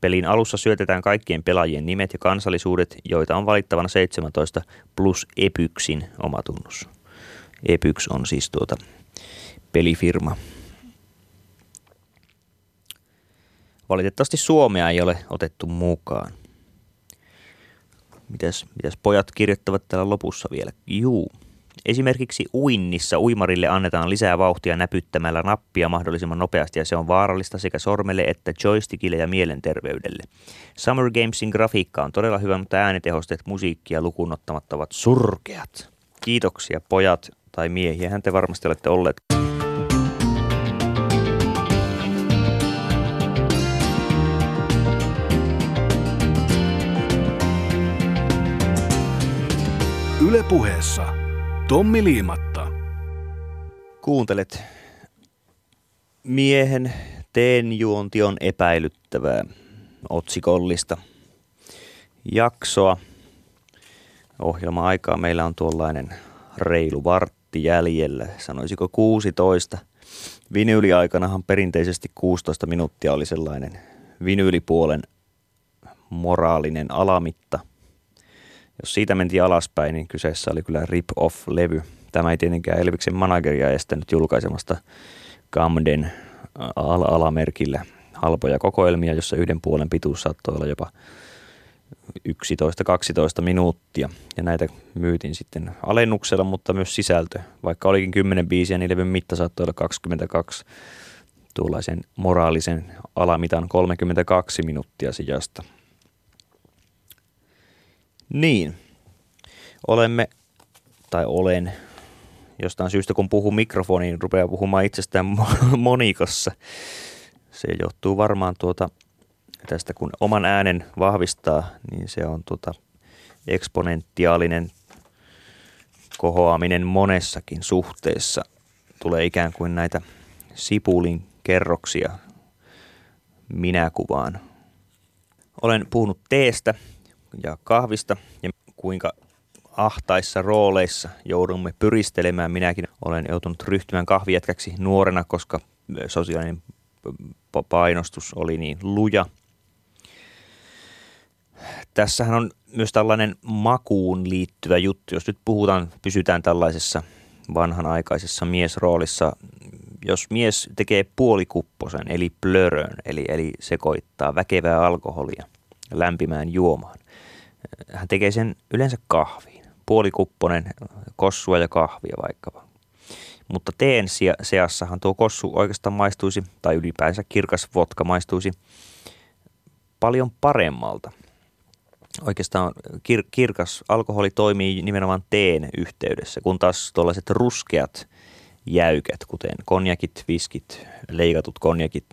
Pelin alussa syötetään kaikkien pelaajien nimet ja kansallisuudet, joita on valittavana 17 plus Epyksin omatunnus. Epyx on siis tuota pelifirma. Valitettavasti Suomea ei ole otettu mukaan. Mitäs, mitäs pojat kirjoittavat täällä lopussa vielä? Juu. Esimerkiksi uinnissa uimarille annetaan lisää vauhtia näpyttämällä nappia mahdollisimman nopeasti ja se on vaarallista sekä sormelle että joystickille ja mielenterveydelle. Summer Gamesin grafiikka on todella hyvä, mutta äänitehosteet musiikkia lukuun ottamatta ovat surkeat. Kiitoksia pojat tai miehiä, hän te varmasti olette olleet. Ylepuheessa Tommi Liimatta. Kuuntelet miehen teenjuonti on epäilyttävää otsikollista jaksoa. ohjelma-aikaa meillä on tuollainen reilu vartti jäljellä, sanoisiko 16. Vinyyliaikanahan perinteisesti 16 minuuttia oli sellainen vinyylipuolen moraalinen alamitta. Jos siitä mentiin alaspäin, niin kyseessä oli kyllä rip-off-levy. Tämä ei tietenkään Elviksen manageria estänyt julkaisemasta Camden alamerkillä halpoja kokoelmia, jossa yhden puolen pituus saattoi olla jopa 11-12 minuuttia. Ja näitä myytiin sitten alennuksella, mutta myös sisältö. Vaikka olikin 10 biisiä, niin levyn mitta saattoi olla 22 tuollaisen moraalisen alamitan 32 minuuttia sijasta. Niin, olemme, tai olen, jostain syystä kun puhun mikrofoniin, rupeaa puhumaan itsestään monikossa. Se johtuu varmaan tuota, tästä, kun oman äänen vahvistaa, niin se on tuota, eksponentiaalinen kohoaminen monessakin suhteessa. Tulee ikään kuin näitä sipulin kerroksia minäkuvaan. Olen puhunut teestä ja kahvista ja kuinka ahtaissa rooleissa joudumme pyristelemään. Minäkin olen joutunut ryhtymään kahvijätkäksi nuorena, koska sosiaalinen painostus oli niin luja. Tässähän on myös tällainen makuun liittyvä juttu. Jos nyt puhutaan, pysytään tällaisessa vanhanaikaisessa miesroolissa. Jos mies tekee puolikupposen, eli plörön, eli, eli sekoittaa väkevää alkoholia lämpimään juomaan, hän tekee sen yleensä kahviin. Puolikupponen kossua ja kahvia vaikkapa. Mutta teen seassahan tuo kossu oikeastaan maistuisi, tai ylipäänsä kirkas vodka maistuisi paljon paremmalta. Oikeastaan kir- kirkas alkoholi toimii nimenomaan teen yhteydessä, kun taas tuollaiset ruskeat jäykät, kuten konjakit, viskit, leikatut konjakit,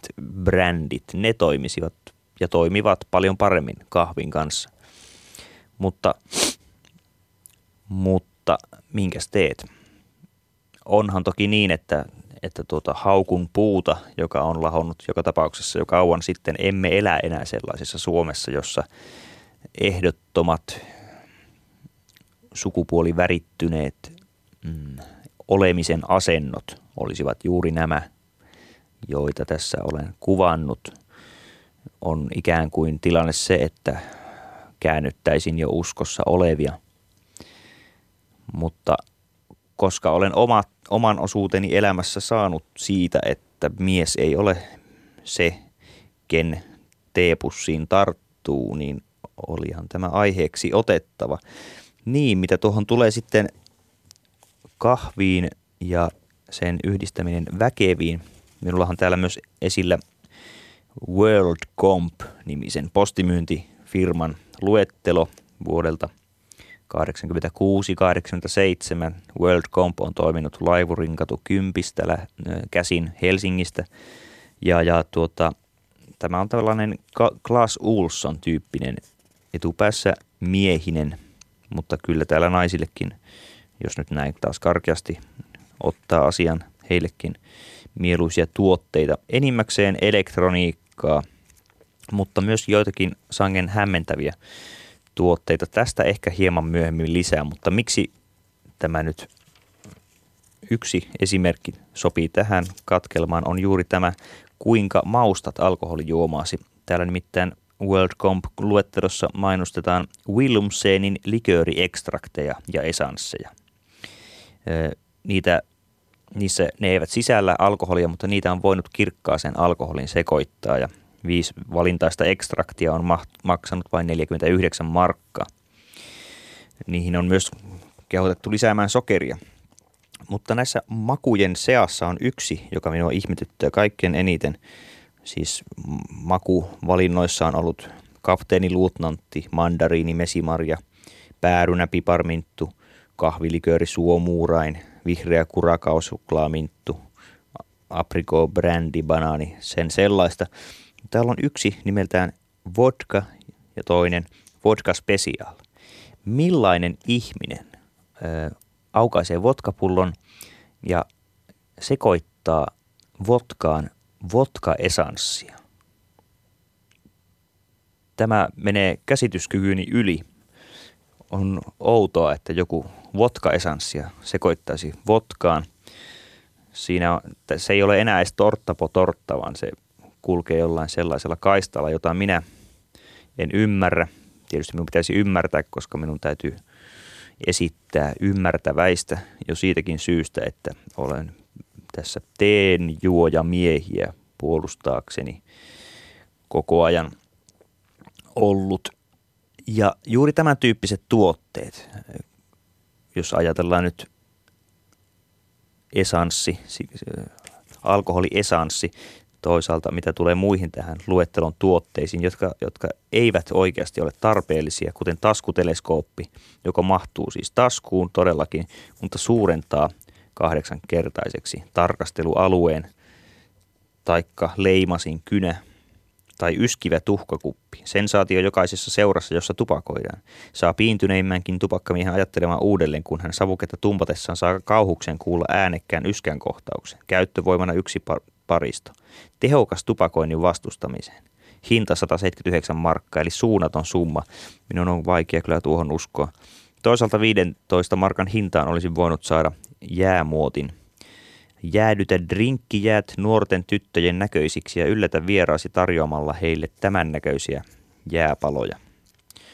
brändit, ne toimisivat ja toimivat paljon paremmin kahvin kanssa. Mutta, mutta minkäs teet? Onhan toki niin, että, että tuota haukun puuta, joka on lahonnut joka tapauksessa jo kauan sitten, emme elä enää sellaisessa Suomessa, jossa ehdottomat sukupuolivärittyneet mm, olemisen asennot olisivat juuri nämä, joita tässä olen kuvannut. On ikään kuin tilanne se, että käännyttäisin jo uskossa olevia. Mutta koska olen oma, oman osuuteni elämässä saanut siitä, että mies ei ole se, ken teepussiin tarttuu, niin olihan tämä aiheeksi otettava. Niin, mitä tuohon tulee sitten kahviin ja sen yhdistäminen väkeviin. Minullahan täällä myös esillä World Comp-nimisen postimyyntifirman luettelo vuodelta 86-87. Comp on toiminut Laivurinkatu Kympistä käsin Helsingistä. Ja, ja tuota, tämä on tällainen Klaas Ulsson tyyppinen etupäässä miehinen, mutta kyllä täällä naisillekin, jos nyt näin taas karkeasti ottaa asian heillekin mieluisia tuotteita. Enimmäkseen elektroniikkaa, mutta myös joitakin sangen hämmentäviä tuotteita. Tästä ehkä hieman myöhemmin lisää, mutta miksi tämä nyt yksi esimerkki sopii tähän katkelmaan on juuri tämä, kuinka maustat alkoholijuomaasi. Täällä nimittäin WorldComp-luettelossa mainostetaan Willumsenin likööriekstrakteja ja esansseja. Niitä, niissä ne eivät sisällä alkoholia, mutta niitä on voinut kirkkaaseen alkoholin sekoittaa ja viisi valintaista ekstraktia on maksanut vain 49 markkaa. Niihin on myös kehotettu lisäämään sokeria. Mutta näissä makujen seassa on yksi, joka minua ihmetyttää kaikkein eniten – Siis makuvalinnoissa on ollut kapteeni, luutnantti, mandariini, mesimarja, päärynä, piparminttu, kahvilikööri, suomuurain, vihreä kurakaosuklaaminttu, aprikoo, brändi, banaani, sen sellaista. Täällä on yksi nimeltään vodka ja toinen vodka special. Millainen ihminen ö, aukaisee vodkapullon ja sekoittaa vodkaan vodka-esanssia. Tämä menee käsityskykyyni yli. on outoa, että joku vodka-esanssia sekoittaisi vodkaan. Siinä se ei ole enää edes torttapo tortta, vaan se kulkee jollain sellaisella kaistalla, jota minä en ymmärrä. Tietysti minun pitäisi ymmärtää, koska minun täytyy esittää ymmärtäväistä jo siitäkin syystä, että olen tässä teen juoja miehiä puolustaakseni koko ajan ollut. Ja juuri tämän tyyppiset tuotteet, jos ajatellaan nyt esanssi, alkoholiesanssi, toisaalta mitä tulee muihin tähän luettelon tuotteisiin, jotka, jotka eivät oikeasti ole tarpeellisia, kuten taskuteleskooppi, joka mahtuu siis taskuun todellakin, mutta suurentaa kahdeksankertaiseksi tarkastelualueen, taikka leimasin kynä tai yskivä tuhkakuppi. Sensaatio jokaisessa seurassa, jossa tupakoidaan. Saa piintyneimmänkin tupakkamiehen ajattelemaan uudelleen, kun hän savuketta tumpatessaan saa kauhuksen kuulla äänekkään yskän kohtauksen. Käyttövoimana yksi par- paristo. Tehokas tupakoinnin vastustamiseen. Hinta 179 markkaa, eli suunnaton summa. Minun on vaikea kyllä tuohon uskoa. Toisaalta 15 markan hintaan olisin voinut saada jäämuotin. Jäädytä drinkkijäät nuorten tyttöjen näköisiksi ja yllätä vieraasi tarjoamalla heille tämän näköisiä jääpaloja.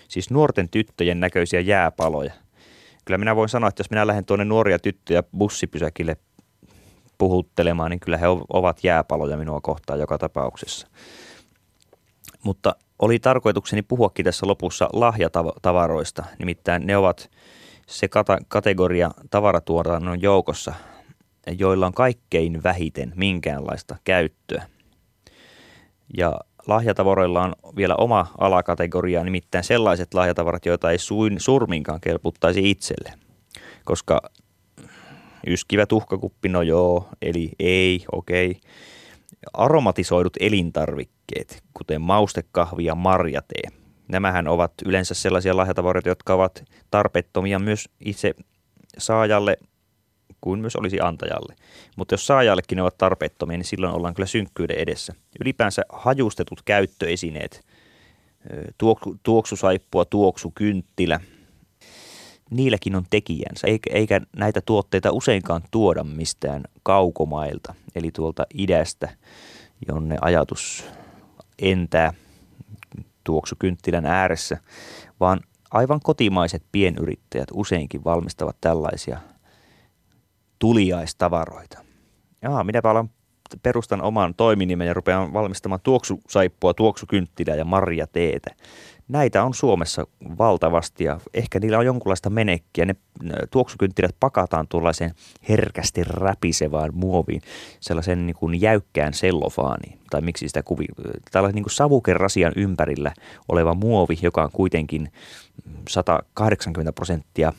Siis nuorten tyttöjen näköisiä jääpaloja. Kyllä minä voin sanoa, että jos minä lähden tuonne nuoria tyttöjä bussipysäkille puhuttelemaan, niin kyllä he ovat jääpaloja minua kohtaan joka tapauksessa. Mutta oli tarkoitukseni puhuakin tässä lopussa lahjatavaroista, nimittäin ne ovat se kategoria tavaratuotannon joukossa, joilla on kaikkein vähiten minkäänlaista käyttöä. Ja lahjatavaroilla on vielä oma alakategoria, nimittäin sellaiset lahjatavarat, joita ei suin surminkaan kelputtaisi itselle. Koska Yskivä tuhkakuppi, no joo, eli ei, okei. Okay. Aromatisoidut elintarvikkeet, kuten maustekahvi ja marjatee. Nämähän ovat yleensä sellaisia lahjatavaroita, jotka ovat tarpeettomia myös itse saajalle kuin myös olisi antajalle. Mutta jos saajallekin ne ovat tarpeettomia, niin silloin ollaan kyllä synkkyyden edessä. Ylipäänsä hajustetut käyttöesineet, tuoksu, tuoksusaippua, tuoksukynttilä – niilläkin on tekijänsä, eikä, näitä tuotteita useinkaan tuoda mistään kaukomailta, eli tuolta idästä, jonne ajatus entää tuoksukynttilän ääressä, vaan aivan kotimaiset pienyrittäjät useinkin valmistavat tällaisia tuliaistavaroita. Jaa, minäpä alan perustan oman toiminimen ja rupean valmistamaan tuoksusaippua, tuoksukynttilää ja marjateetä näitä on Suomessa valtavasti ja ehkä niillä on jonkunlaista menekkiä. Ne tuoksukynttilät pakataan tuollaiseen herkästi räpisevään muoviin, sellaisen niin kuin jäykkään sellofaaniin, tai miksi sitä kuvi, tällaisen niin kuin savukerasian ympärillä oleva muovi, joka on kuitenkin 180 prosenttia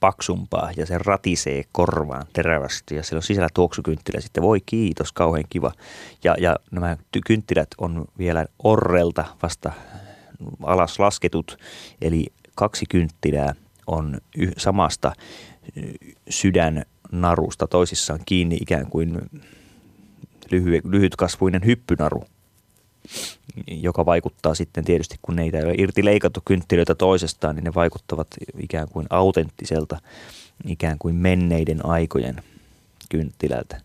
paksumpaa ja se ratisee korvaan terävästi ja siellä on sisällä tuoksukynttilä sitten. Voi kiitos, kauhean kiva. Ja, ja nämä kynttilät on vielä orrelta vasta alas lasketut, eli kaksi kynttilää on samasta sydännarusta toisissaan kiinni ikään kuin lyhy- lyhytkasvuinen hyppynaru, joka vaikuttaa sitten tietysti, kun neitä ei ole irti leikattu kynttilöitä toisestaan, niin ne vaikuttavat ikään kuin autenttiselta, ikään kuin menneiden aikojen kynttilältä.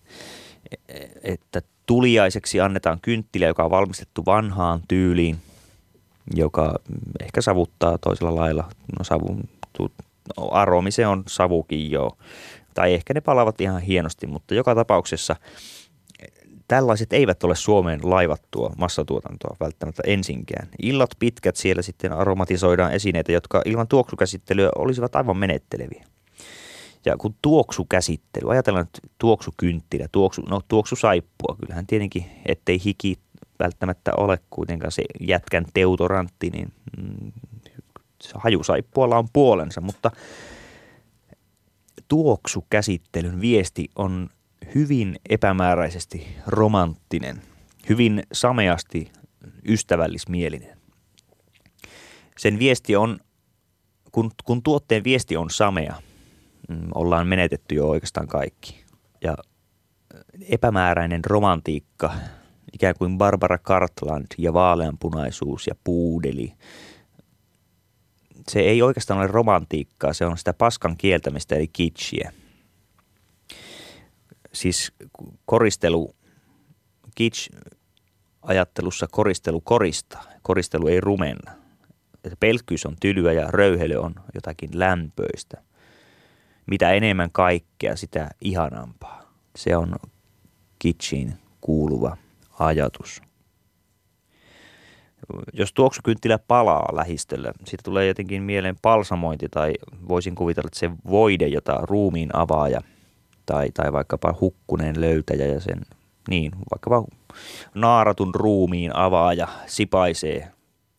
E-, että tuliaiseksi annetaan kynttilä, joka on valmistettu vanhaan tyyliin – joka ehkä savuttaa toisella lailla. No savun, no, aromi se on savukin jo. Tai ehkä ne palavat ihan hienosti, mutta joka tapauksessa tällaiset eivät ole Suomeen laivattua massatuotantoa välttämättä ensinkään. Illat pitkät siellä sitten aromatisoidaan esineitä, jotka ilman tuoksukäsittelyä olisivat aivan menetteleviä. Ja kun tuoksukäsittely, ajatellaan nyt tuoksukynttilä, tuoksu, no tuoksusaippua, kyllähän tietenkin, ettei hiki välttämättä ole kuitenkaan se jätkän teutorantti, niin mm, hajusaippualla on puolensa, mutta tuoksukäsittelyn viesti on hyvin epämääräisesti romanttinen, hyvin sameasti ystävällismielinen. Sen viesti on, kun, kun tuotteen viesti on samea, mm, ollaan menetetty jo oikeastaan kaikki. Ja epämääräinen romantiikka ikään kuin Barbara Cartland ja vaaleanpunaisuus ja puudeli se ei oikeastaan ole romantiikkaa, se on sitä paskan kieltämistä eli kitschiä. Siis koristelu, kitsch ajattelussa koristelu koristaa, koristelu ei rumenna. Pelkkyys on tylyä ja röyhely on jotakin lämpöistä. Mitä enemmän kaikkea, sitä ihanampaa. Se on kitschiin kuuluva ajatus jos tuoksukynttilä palaa lähistöllä, siitä tulee jotenkin mieleen palsamointi tai voisin kuvitella, että se voide, jota ruumiin avaaja tai, tai vaikkapa hukkuneen löytäjä ja sen, niin, vaikkapa naaratun ruumiin avaaja sipaisee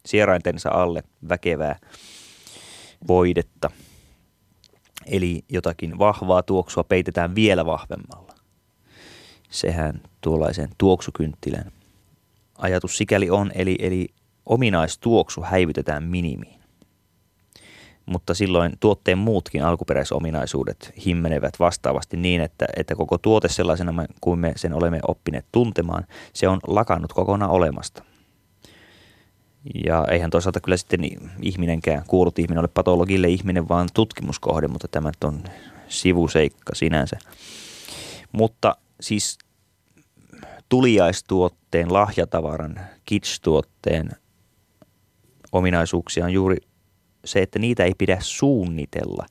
sieraintensa alle väkevää voidetta. Eli jotakin vahvaa tuoksua peitetään vielä vahvemmalla. Sehän tuollaisen tuoksukynttilän ajatus sikäli on, eli, eli ominaistuoksu häivytetään minimiin. Mutta silloin tuotteen muutkin alkuperäisominaisuudet himmenevät vastaavasti niin, että, että koko tuote sellaisena kuin me sen olemme oppineet tuntemaan, se on lakannut kokonaan olemasta. Ja eihän toisaalta kyllä sitten ihminenkään, kuullut ihminen ole patologille ihminen, vaan tutkimuskohde, mutta tämä on sivuseikka sinänsä. Mutta siis tuliaistuotteen, lahjatavaran, kitsch-tuotteen ominaisuuksia on juuri se, että niitä ei pidä suunnitella.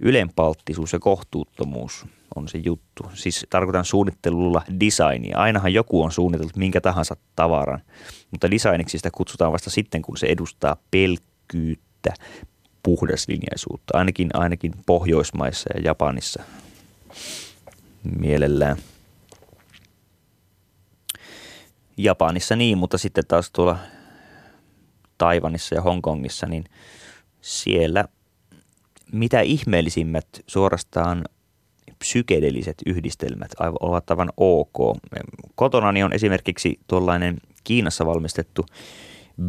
Ylenpalttisuus ja kohtuuttomuus on se juttu. Siis tarkoitan suunnittelulla designia. Ainahan joku on suunnitellut minkä tahansa tavaran, mutta designiksi sitä kutsutaan vasta sitten, kun se edustaa pelkkyyttä, puhdaslinjaisuutta, ainakin, ainakin Pohjoismaissa ja Japanissa mielellään. Japanissa niin, mutta sitten taas tuolla Taivanissa ja Hongkongissa, niin siellä mitä ihmeellisimmät suorastaan psykedeliset yhdistelmät ovat aivan ok. Kotonani on esimerkiksi tuollainen Kiinassa valmistettu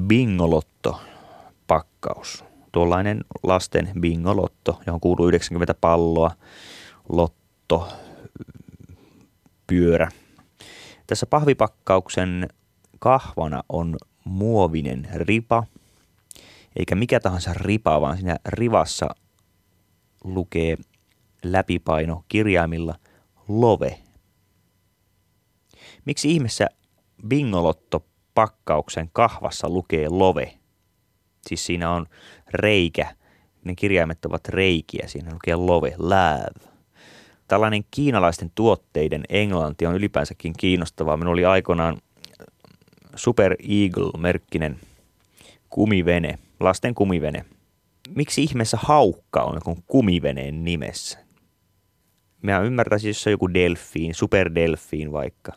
bingolotto-pakkaus. Tuollainen lasten bingolotto, johon kuuluu 90 palloa, lotto, pyörä. Tässä pahvipakkauksen kahvana on muovinen ripa, eikä mikä tahansa ripa, vaan siinä rivassa lukee läpipaino kirjaimilla love. Miksi ihmeessä bingolotto pakkauksen kahvassa lukee love? Siis siinä on reikä, ne kirjaimet ovat reikiä, siinä lukee love, love. Tällainen kiinalaisten tuotteiden englanti on ylipäänsäkin kiinnostavaa. Minulla oli aikoinaan Super Eagle-merkkinen kumivene, lasten kumivene. Miksi ihmeessä haukka on joku kumiveneen nimessä? Mä ymmärtäisin, jos se on joku Delfiin, Super Delfiin vaikka,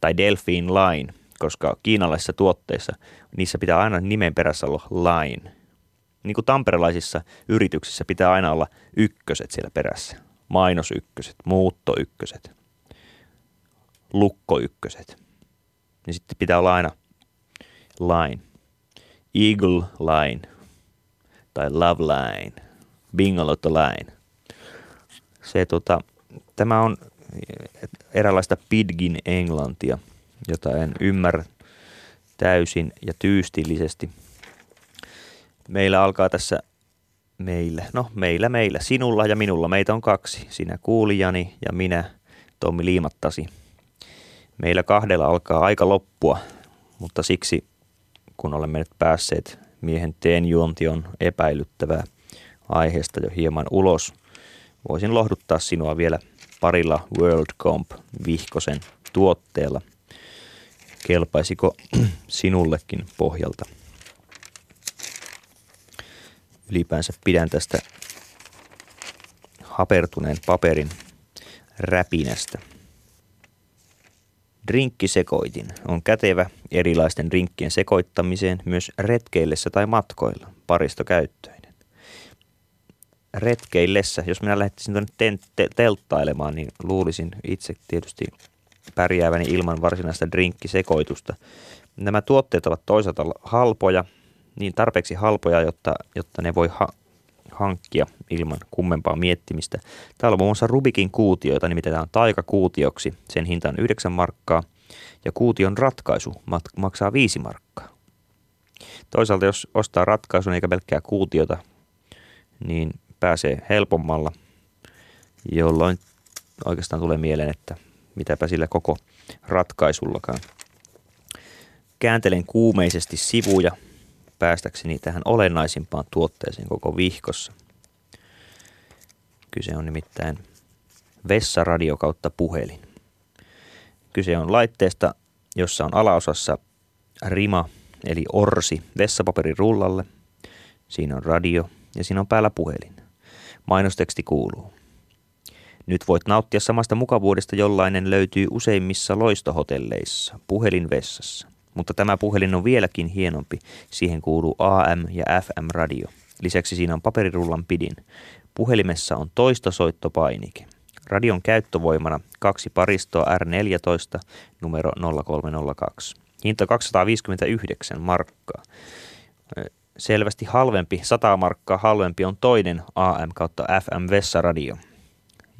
tai Delfiin Line, koska kiinalaisissa tuotteissa niissä pitää aina nimen perässä olla Line. Niin kuin tamperelaisissa yrityksissä pitää aina olla ykköset siellä perässä. Mainosykköset, muuttoykköset, lukkoykköset. Niin sitten pitää olla aina line, eagle line tai love line, bingolotto line. Se, tota, tämä on eräänlaista pidgin englantia, jota en ymmärrä täysin ja tyystillisesti. Meillä alkaa tässä meillä, no meillä, meillä, sinulla ja minulla, meitä on kaksi, sinä kuulijani ja minä, Tommi Liimattasi. Meillä kahdella alkaa aika loppua, mutta siksi kun olemme nyt päässeet miehen teen juonti on epäilyttävää aiheesta jo hieman ulos. Voisin lohduttaa sinua vielä parilla WorldComp vihkosen tuotteella. Kelpaisiko sinullekin pohjalta? Ylipäänsä pidän tästä hapertuneen paperin räpinästä. Drinkkisekoitin on kätevä erilaisten drinkkien sekoittamiseen myös retkeillessä tai matkoilla, paristokäyttöinen. Retkeillessä, jos minä lähtisin tuonne te- telttailemaan, niin luulisin itse tietysti pärjääväni ilman varsinaista drinkkisekoitusta. Nämä tuotteet ovat toisaalta halpoja, niin tarpeeksi halpoja, jotta, jotta ne voi ha- hankkia ilman kummempaa miettimistä. Täällä on muun muassa Rubikin kuutio, jota nimitetään taikakuutioksi. Sen hinta on 9 markkaa ja kuution ratkaisu maksaa 5 markkaa. Toisaalta jos ostaa ratkaisun eikä pelkkää kuutiota, niin pääsee helpommalla, jolloin oikeastaan tulee mieleen, että mitäpä sillä koko ratkaisullakaan. Kääntelen kuumeisesti sivuja päästäkseni tähän olennaisimpaan tuotteeseen koko vihkossa. Kyse on nimittäin vessaradio kautta puhelin. Kyse on laitteesta, jossa on alaosassa rima eli orsi vessapaperin rullalle. Siinä on radio ja siinä on päällä puhelin. Mainosteksti kuuluu. Nyt voit nauttia samasta mukavuudesta, jollainen löytyy useimmissa loistohotelleissa, puhelin vessassa. Mutta tämä puhelin on vieläkin hienompi. Siihen kuuluu AM- ja FM-radio. Lisäksi siinä on paperirullan pidin. Puhelimessa on toistosoittopainike. Radion käyttövoimana kaksi paristoa R14 numero 0302. Hinta 259 markkaa. Selvästi halvempi, 100 markkaa halvempi on toinen AM kautta FM vessaradio,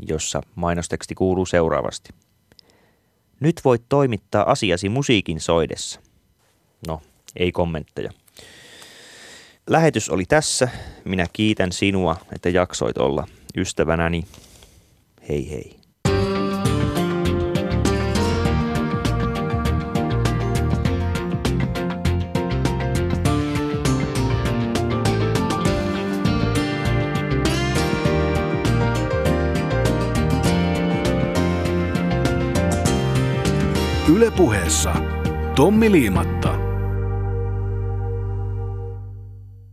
jossa mainosteksti kuuluu seuraavasti. Nyt voit toimittaa asiasi musiikin soidessa. No, ei kommentteja. Lähetys oli tässä. Minä kiitän sinua, että jaksoit olla ystävänäni. Hei hei. Ylepuheessa Tommi Liimatta.